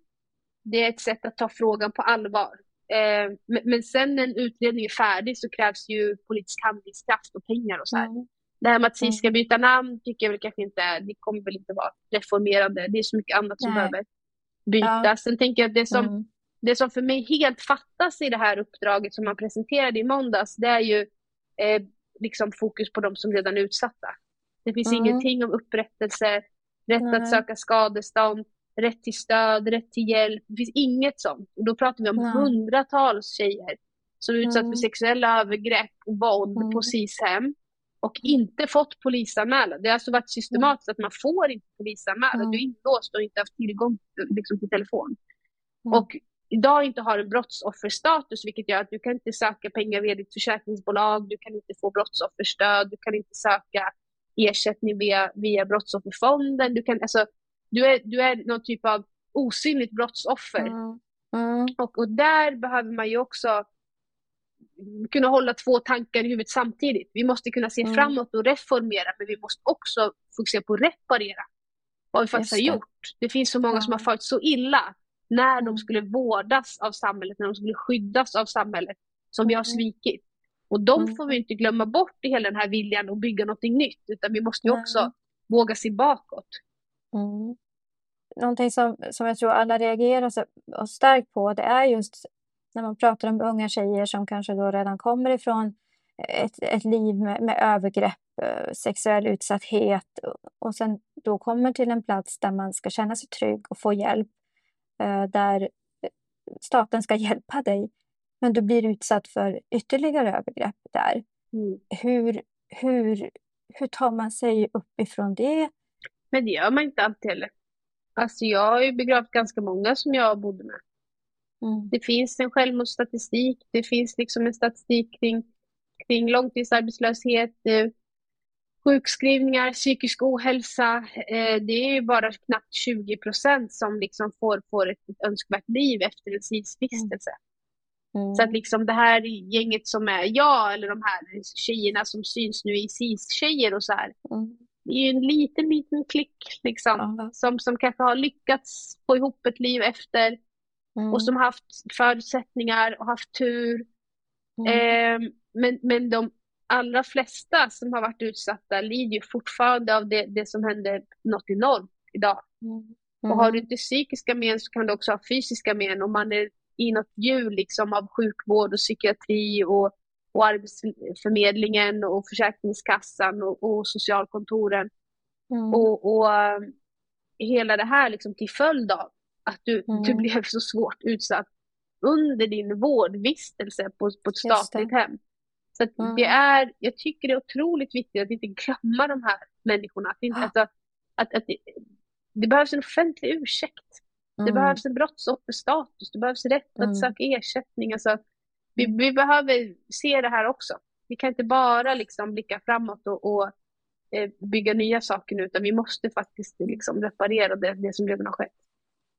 Det är ett sätt att ta frågan på allvar. Eh, men, men sen när en utredning är färdig så krävs ju politisk handlingskraft och pengar och så här. Mm. Det här med att SIS ska mm. byta namn tycker jag väl kanske inte, det kommer väl inte vara reformerande. Det är så mycket annat som Nej. behöver bytas. Ja. Sen tänker jag att det som mm det som för mig helt fattas i det här uppdraget som man presenterade i måndags, det är ju eh, liksom fokus på de som redan är utsatta. Det finns mm. ingenting om upprättelse, rätt mm. att söka skadestånd, rätt till stöd, rätt till hjälp. Det finns inget sånt. Och då pratar vi om mm. hundratals tjejer som är utsatta för mm. sexuella övergrepp och våld mm. på SIS-hem och inte fått polisanmälan. Det har alltså varit systematiskt att man får inte polisanmäla. Mm. Du är inlåst och inte haft tillgång liksom, till telefon. Mm. Och idag inte har en brottsofferstatus, vilket gör att du kan inte söka pengar via ditt försäkringsbolag, du kan inte få brottsofferstöd, du kan inte söka ersättning via, via brottsofferfonden. Du, kan, alltså, du, är, du är någon typ av osynligt brottsoffer. Mm. Mm. Och, och där behöver man ju också kunna hålla två tankar i huvudet samtidigt. Vi måste kunna se mm. framåt och reformera, men vi måste också fokusera på att reparera vad vi faktiskt har gjort. Det finns så många ja. som har farit så illa när de skulle vårdas av samhället, när de skulle skyddas av samhället, som vi har mm. svikit. Och de mm. får vi inte glömma bort i hela den här viljan att bygga någonting nytt, utan vi måste ju också mm. våga se bakåt. Mm. Någonting som, som jag tror alla reagerar så, starkt på, det är just när man pratar om unga tjejer som kanske då redan kommer ifrån ett, ett liv med, med övergrepp, eh, sexuell utsatthet och sen då kommer till en plats där man ska känna sig trygg och få hjälp Eh, där staten ska *laughs* hjälpa dig, men du blir utsatt för ytterligare övergrepp där. Mm. Hur, hur, hur tar man sig upp ifrån det? Men det gör man inte alltid heller. Alltså jag har ju begravt ganska många som jag bodde med. Mm. Det finns en självmordsstatistik, det finns liksom en statistik kring, kring långtidsarbetslöshet, sjukskrivningar, psykisk ohälsa, eh, det är ju bara knappt 20 procent som liksom får, får ett, ett önskvärt liv efter en SIS-vistelse. Mm. Så att liksom det här gänget som är jag eller de här tjejerna som syns nu i SIS-tjejer och så här. Mm. Det är ju en liten, liten klick liksom mm. som, som kanske har lyckats få ihop ett liv efter mm. och som haft förutsättningar och haft tur. Eh, men, men de allra flesta som har varit utsatta lider ju fortfarande av det, det som hände något enormt idag. Mm. Och har du inte psykiska men så kan du också ha fysiska men om man är i något hjul liksom av sjukvård och psykiatri och, och Arbetsförmedlingen och Försäkringskassan och, och socialkontoren. Mm. Och, och um, hela det här liksom till följd av att du, mm. du blev så svårt utsatt under din vårdvistelse på, på ett statligt hem. Så mm. det är, jag tycker det är otroligt viktigt att inte glömma de här människorna. Att inte, alltså, att, att det, det, behövs en offentlig ursäkt. Mm. Det behövs en brottsofferstatus. Det behövs rätt mm. att söka ersättning. Alltså, vi, mm. vi behöver se det här också. Vi kan inte bara liksom blicka framåt och, och eh, bygga nya saker nu, utan vi måste faktiskt liksom reparera det, det som redan har skett.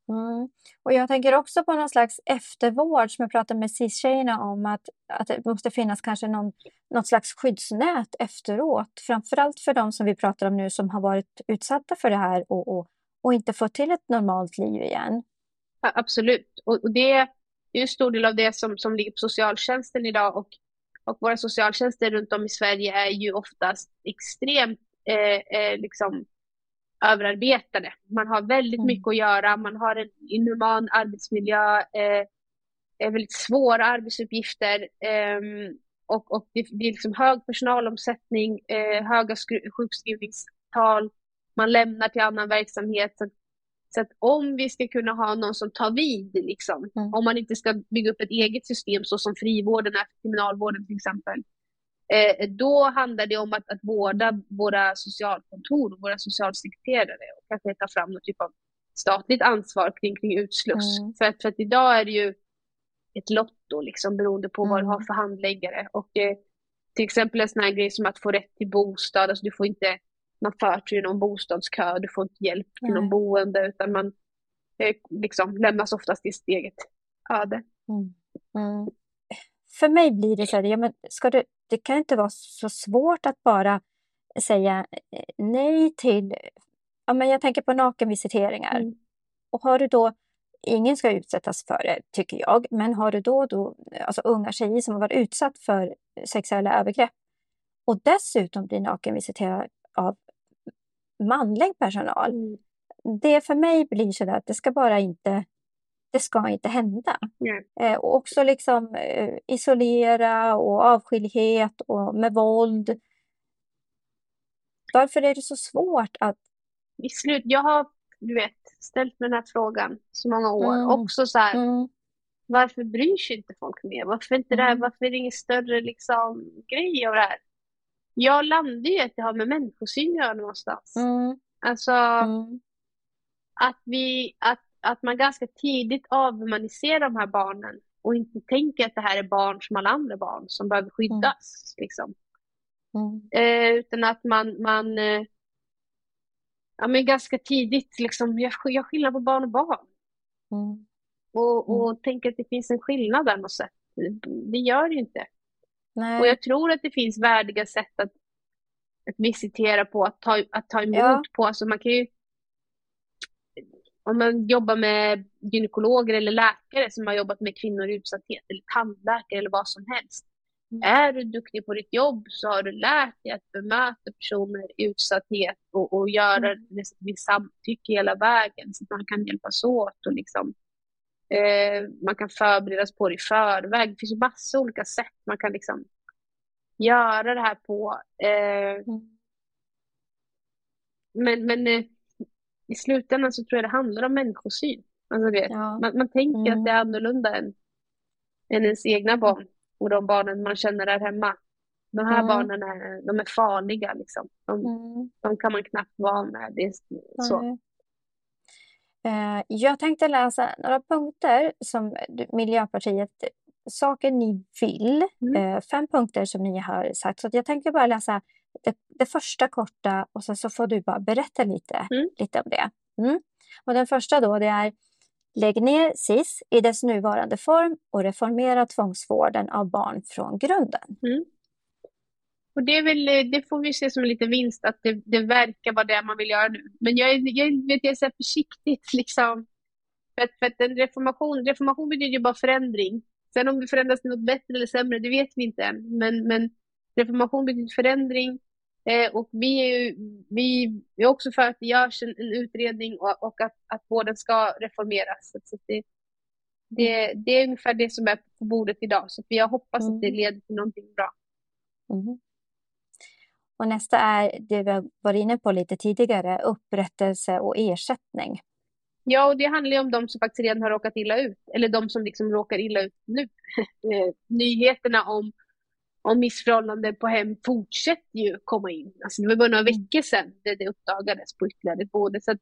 Mm. Och jag tänker också på någon slags eftervård som jag pratade med cis-tjejerna om att, att det måste finnas kanske någon, något slags skyddsnät efteråt. Framförallt för de som vi pratar om nu som har varit utsatta för det här och, och, och inte fått till ett normalt liv igen. Ja, absolut, och, det, det är en stor del av det som, som ligger på socialtjänsten idag och, och våra socialtjänster runt om i Sverige är ju oftast extremt eh, eh, liksom överarbetade. Man har väldigt mm. mycket att göra, man har en inhuman arbetsmiljö, eh, väldigt svåra arbetsuppgifter eh, och, och det, det, är liksom hög personalomsättning, eh, höga sjukskrivningstal, man lämnar till annan verksamhet. Så, så, att om vi ska kunna ha någon som tar vid, liksom, mm. om man inte ska bygga upp ett eget system så som frivården är för kriminalvården till exempel, Eh, då handlar det om att, att vårda våra socialkontor våra socialsekreterare och kanske ta fram någon typ av statligt ansvar kring, kring utsluss. Mm. För, att, för att idag är det ju ett lotto liksom beroende på mm. vad du har mm. för handläggare. Och eh, till exempel en sån här grej som att få rätt till bostad, alltså du får inte någon förtur i någon bostadskö, du får inte hjälp till någon boende utan man eh, liksom lämnas oftast till sitt eget öde. Mm. Mm. För mig blir det så här, ja, men ska du det kan inte vara så svårt att bara säga eh, nej till, ja men jag tänker på nakenvisiteringar. Mm. Och har du då, ingen ska utsättas för det tycker jag, men har du då, då alltså unga tjejer som har varit utsatt för sexuella övergrepp och dessutom blir nakenvisiterad av manlig personal. Mm. Det för mig blir så att det ska bara inte det ska inte hända. Eh, och också liksom eh, isolera och avskildhet och med våld. Varför är det så svårt att... I slut, jag har du vet, ställt mig den här frågan så många år. Mm. Också så här, mm. varför bryr sig inte folk mer? Varför, inte mm. det här, mm. varför är det ingen större liksom, grej av det här? Jag landar ju att det har med människosyn att göra någonstans. Mm. Alltså, mm. att vi, att att man ganska tidigt avhumaniserar de här barnen och inte tänker att det här är barn som alla andra barn som behöver skyddas. Mm. Liksom. Mm. Eh, utan att man, man eh, ja, men ganska tidigt liksom, gör, gör skillnad på barn och barn. Mm. Och, och mm. tänker att det finns en skillnad där något sätt. Det gör det ju inte. Nej. Och jag tror att det finns värdiga sätt att, att visitera på, att ta, att ta emot ja. på. Alltså man kan ju om man jobbar med gynekologer eller läkare som har jobbat med kvinnor i utsatthet eller tandläkare eller vad som helst. Mm. Är du duktig på ditt jobb så har du lärt dig att bemöta personer i utsatthet och, och göra mm. det med samtycke hela vägen så att man kan hjälpas åt och liksom eh, man kan förberedas på det i förväg. Det finns ju massa olika sätt man kan liksom göra det här på. Eh, mm. Men, men eh, i slutändan så tror jag det handlar om människosyn. Alltså det, ja. man, man tänker mm. att det är annorlunda än, än ens egna barn och de barnen man känner där hemma. De här mm. barnen är, de är farliga. Liksom. De, mm. de kan man knappt vara med. Det är så. Eh, jag tänkte läsa några punkter som Miljöpartiet, saker ni vill, mm. Eh, fem punkter som ni har sagt. Så jag tänkte bara läsa det, det första korta och sen så får du bara berätta lite, mm. lite om det. Mm. Och den första då det är Lägg ner SIS i dess nuvarande form och reformera tvångsvården av barn från grunden. Mm. Och det, väl, det, får vi se som en liten vinst att det, det, verkar vara det man vill göra nu. Men jag, jag, vet, jag är så försiktigt *laughs* liksom. För att, för att en reformation, reformation betyder ju bara förändring. Sen om det förändras till något bättre eller sämre, det vet vi inte än. Men, men reformation betyder förändring Eh, och vi är, ju, vi, är också för att det görs en, en utredning och, och, att, att vården ska reformeras. Så det, det, det, är ungefär det som är på bordet idag. Så jag hoppas mm. att det mm. leder till någonting bra. Mm. Och nästa är det vi varit inne på lite tidigare, upprättelse och ersättning. Ja, och det handlar ju om de som faktiskt redan har råkat illa ut, eller de som liksom råkar illa ut nu. *laughs* Eh, nyheterna om om missförhållanden på hem fortsätter ju komma in. Alltså det var bara några mm. veckor sedan det, det uppdagades på ytterligare både. Så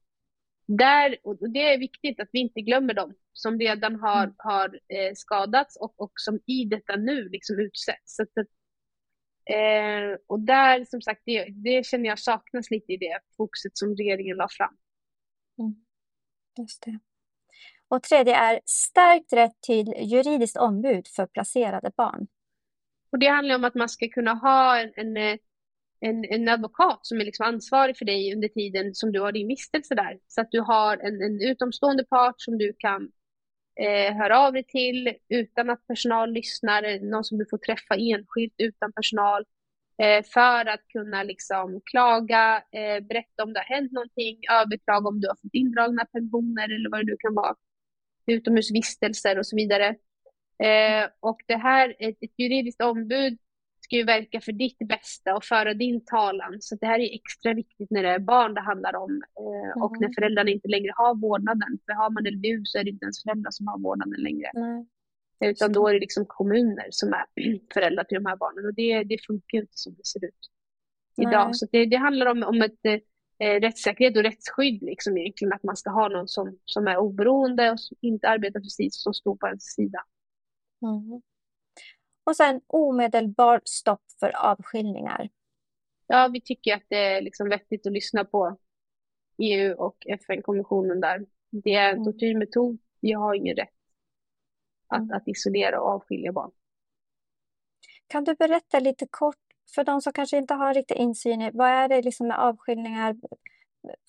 där, och det är viktigt att vi inte glömmer dem som redan har, mm. har eh, skadats och, och som i detta nu liksom utsätts. Så att, eh, och där, som sagt, det, det känner jag saknas lite i det fokuset som regeringen la fram. Mm. Just det. Och tredje är stärkt rätt till juridiskt ombud för placerade barn. Och det handlar om att man ska kunna ha en, en, eh, en, en advokat som är liksom ansvarig för dig under tiden som du har din vistelse där. Så att du har en, en utomstående part som du kan eh, höra av dig till utan att personal lyssnar, någon som du får träffa enskilt utan personal eh, för att kunna liksom klaga, eh, berätta om det har hänt någonting, överklaga om du har fått indragna pensioner eller vad det nu kan vara, utomhusvistelser och så vidare. Eh, och det här, ett, ett juridiskt ombud ska ju verka för ditt bästa och föra din talan. Så det här är extra viktigt när det är barn det handlar om eh, mm. och när föräldrarna inte längre har vårdnaden. För har man LVU så är det inte ens föräldrar som har vårdnaden längre. Nej. Utan då är det liksom kommuner som är *clears throat* föräldrar till de här barnen och det, det funkar inte som det ser ut idag. Nej. Så det, det handlar om, om ett eh, rättssäkerhet och rättsskydd liksom egentligen. Att man ska ha någon som, som är oberoende och inte arbetar precis som står på ens sida. Mm. Och sen omedelbart stopp för avskiljningar. Ja, vi tycker att det är liksom vettigt att lyssna på EU och FN-kommissionen där. Det är en mm. tortyrmetod. Vi har ingen rätt att, mm. att isolera och avskilja barn. Kan du berätta lite kort för de som kanske inte har riktig insyn i vad är det liksom med avskiljningar?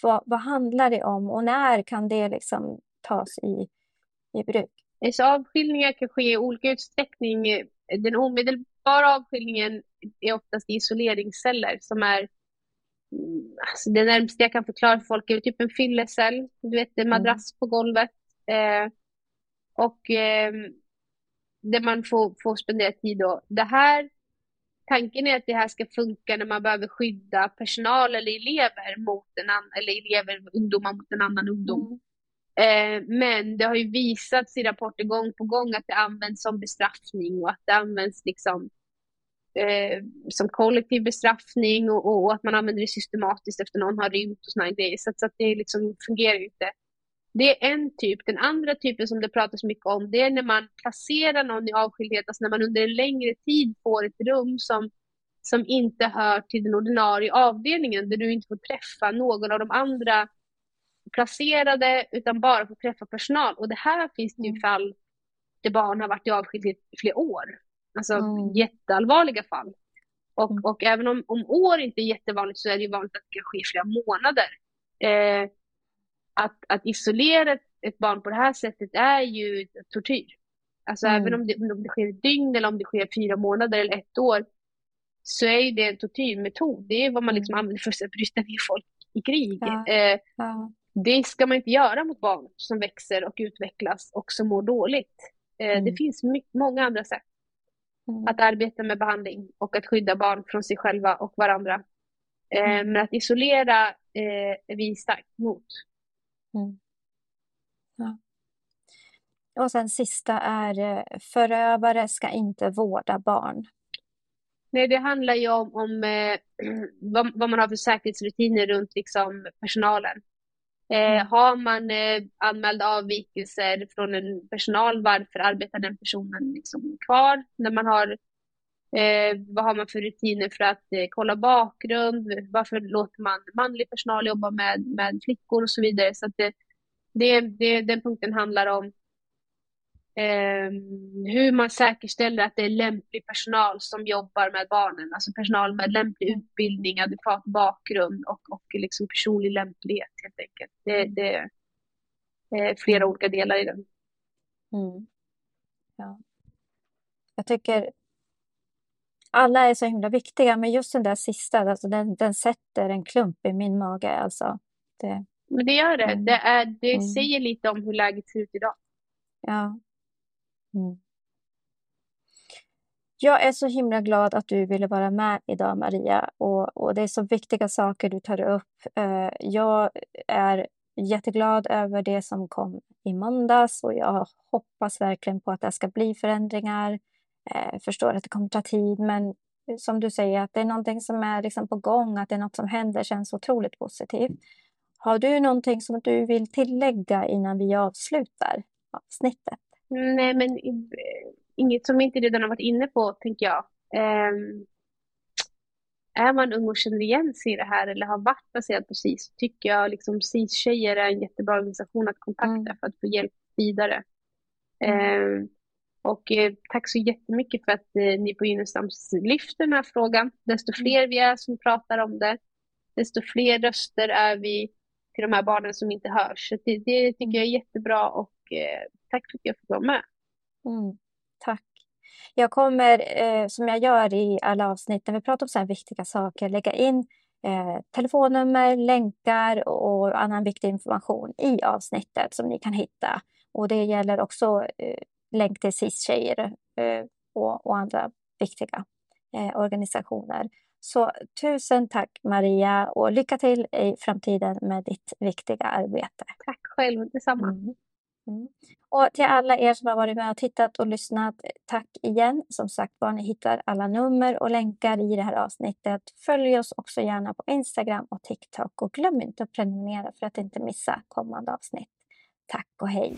Vad, vad handlar det om och när kan det liksom tas i, i bruk? Så avskiljningar kan ske i olika utsträckning. Den omedelbara avskiljningen är oftast isoleringsceller som är mm, alltså det närmaste jag kan förklara för folk är typ en fyllecell, du vet en madrass mm. på golvet. Eh, och eh, där man får, får spendera tid då. Det här, tanken är att det här ska funka när man behöver skydda personal eller elever mot en annan, eller elever, ungdomar mot en annan ungdom. Mm. Eh, men det har ju visats i rapporter gång på gång att det används som bestraffning och att det används liksom eh, som kollektiv bestraffning och, och, och, att man använder det systematiskt efter någon har rymt och sådana grejer. Så, så, att det liksom fungerar inte. Det är en typ. Den andra typen som det pratas mycket om, det är när man placerar någon i avskildhet, alltså när man under en längre tid får ett rum som, som inte hör till den ordinarie avdelningen, där du inte får träffa någon av de andra placerade, utan bara får träffa personal. Och det här finns det ju mm. fall där barn har varit i avskildhet i flera år. Alltså mm. jätteallvarliga fall. Och, mm. och även om, om år inte är jättevanligt så är det ju vanligt att det kan ske flera månader. Eh, att, att isolera ett barn på det här sättet är ju tortyr. Alltså mm. även om det, om det sker ett dygn eller om det sker fyra månader eller ett år så är ju det en tortyrmetod. Det är vad man liksom mm. använder för att bryta ner folk i krig. Ja. Eh, ja. Det ska man inte göra mot barn som växer och utvecklas och som mår dåligt. Eh, mm. Det finns många andra sätt mm. att arbeta med behandling och att skydda barn från sig själva och varandra. Eh, mm. Men att isolera eh, är vi starkt emot. Mm. Ja. Och sen sista är förövare ska inte vårda barn. Nej, det handlar ju om, om *clears throat* vad, vad, man har för säkerhetsrutiner runt liksom, personalen. Eh, mm. har man eh, anmälda avvikelser från en personal, varför arbetar den personen liksom kvar? När man har, eh, vad har man för rutiner för att eh, kolla bakgrund? Varför låter man manlig personal jobba med, med flickor och så vidare? Så det, det, det, den punkten handlar om eh, hur man säkerställer att det är lämplig personal som jobbar med barnen, alltså personal med lämplig utbildning, adekvat bakgrund och, och liksom personlig lämplighet helt enkelt. Det, det är flera olika delar i den. Mm. Ja. Jag tycker alla är så himla viktiga, men just den där sista, alltså den, den sätter en klump i min mage. Alltså. Det... Men det gör det. Mm. Det, är, det mm. säger lite om hur läget ser ut idag. Ja, Mm. Jag är så himla glad att du ville vara med idag, Maria. Och, och Det är så viktiga saker du tar upp. Uh, jag är jätteglad över det som kom i måndags och jag hoppas verkligen på att det ska bli förändringar. Jag förstår att det kommer ta tid, men som du säger, att det är någonting som är liksom på gång, att det är något som händer känns otroligt positivt. Har du någonting som du vill tillägga innan vi avslutar avsnittet? Nej, men inget som inte redan har varit inne på, tänker jag. Um, är man ung och känner igen sig i det här eller har varit baserad på SIS, tycker jag liksom SIS-tjejer är en jättebra organisation att kontakta mm. för att få hjälp vidare. Eh, och eh, tack så jättemycket för att eh, ni på Gynestams lyfter den här frågan. Desto mm. fler vi är som pratar om det, desto fler röster är vi till de här barnen som inte hörs. Så det, det tycker jag är jättebra och eh, tack för att jag fick vara med. Mm, tack. Jag kommer, eh, som jag gör i alla avsnitt när vi pratar om så här viktiga saker, lägga in eh, telefonnummer, länkar och annan viktig information i avsnittet som ni kan hitta. Och det gäller också eh, länk till SIS-tjejer eh, och, och, andra viktiga eh, organisationer. Så tusen tack Maria och lycka till i framtiden med ditt viktiga arbete. Tack själv, detsamma. Mm. Mm. Och till alla er som har varit med och tittat och lyssnat, eh, tack igen. Som sagt var, ni hittar alla nummer och länkar i det här avsnittet. Följ oss också gärna på Instagram och TikTok och glöm inte att prenumerera för att inte missa kommande avsnitt. Tack och hej!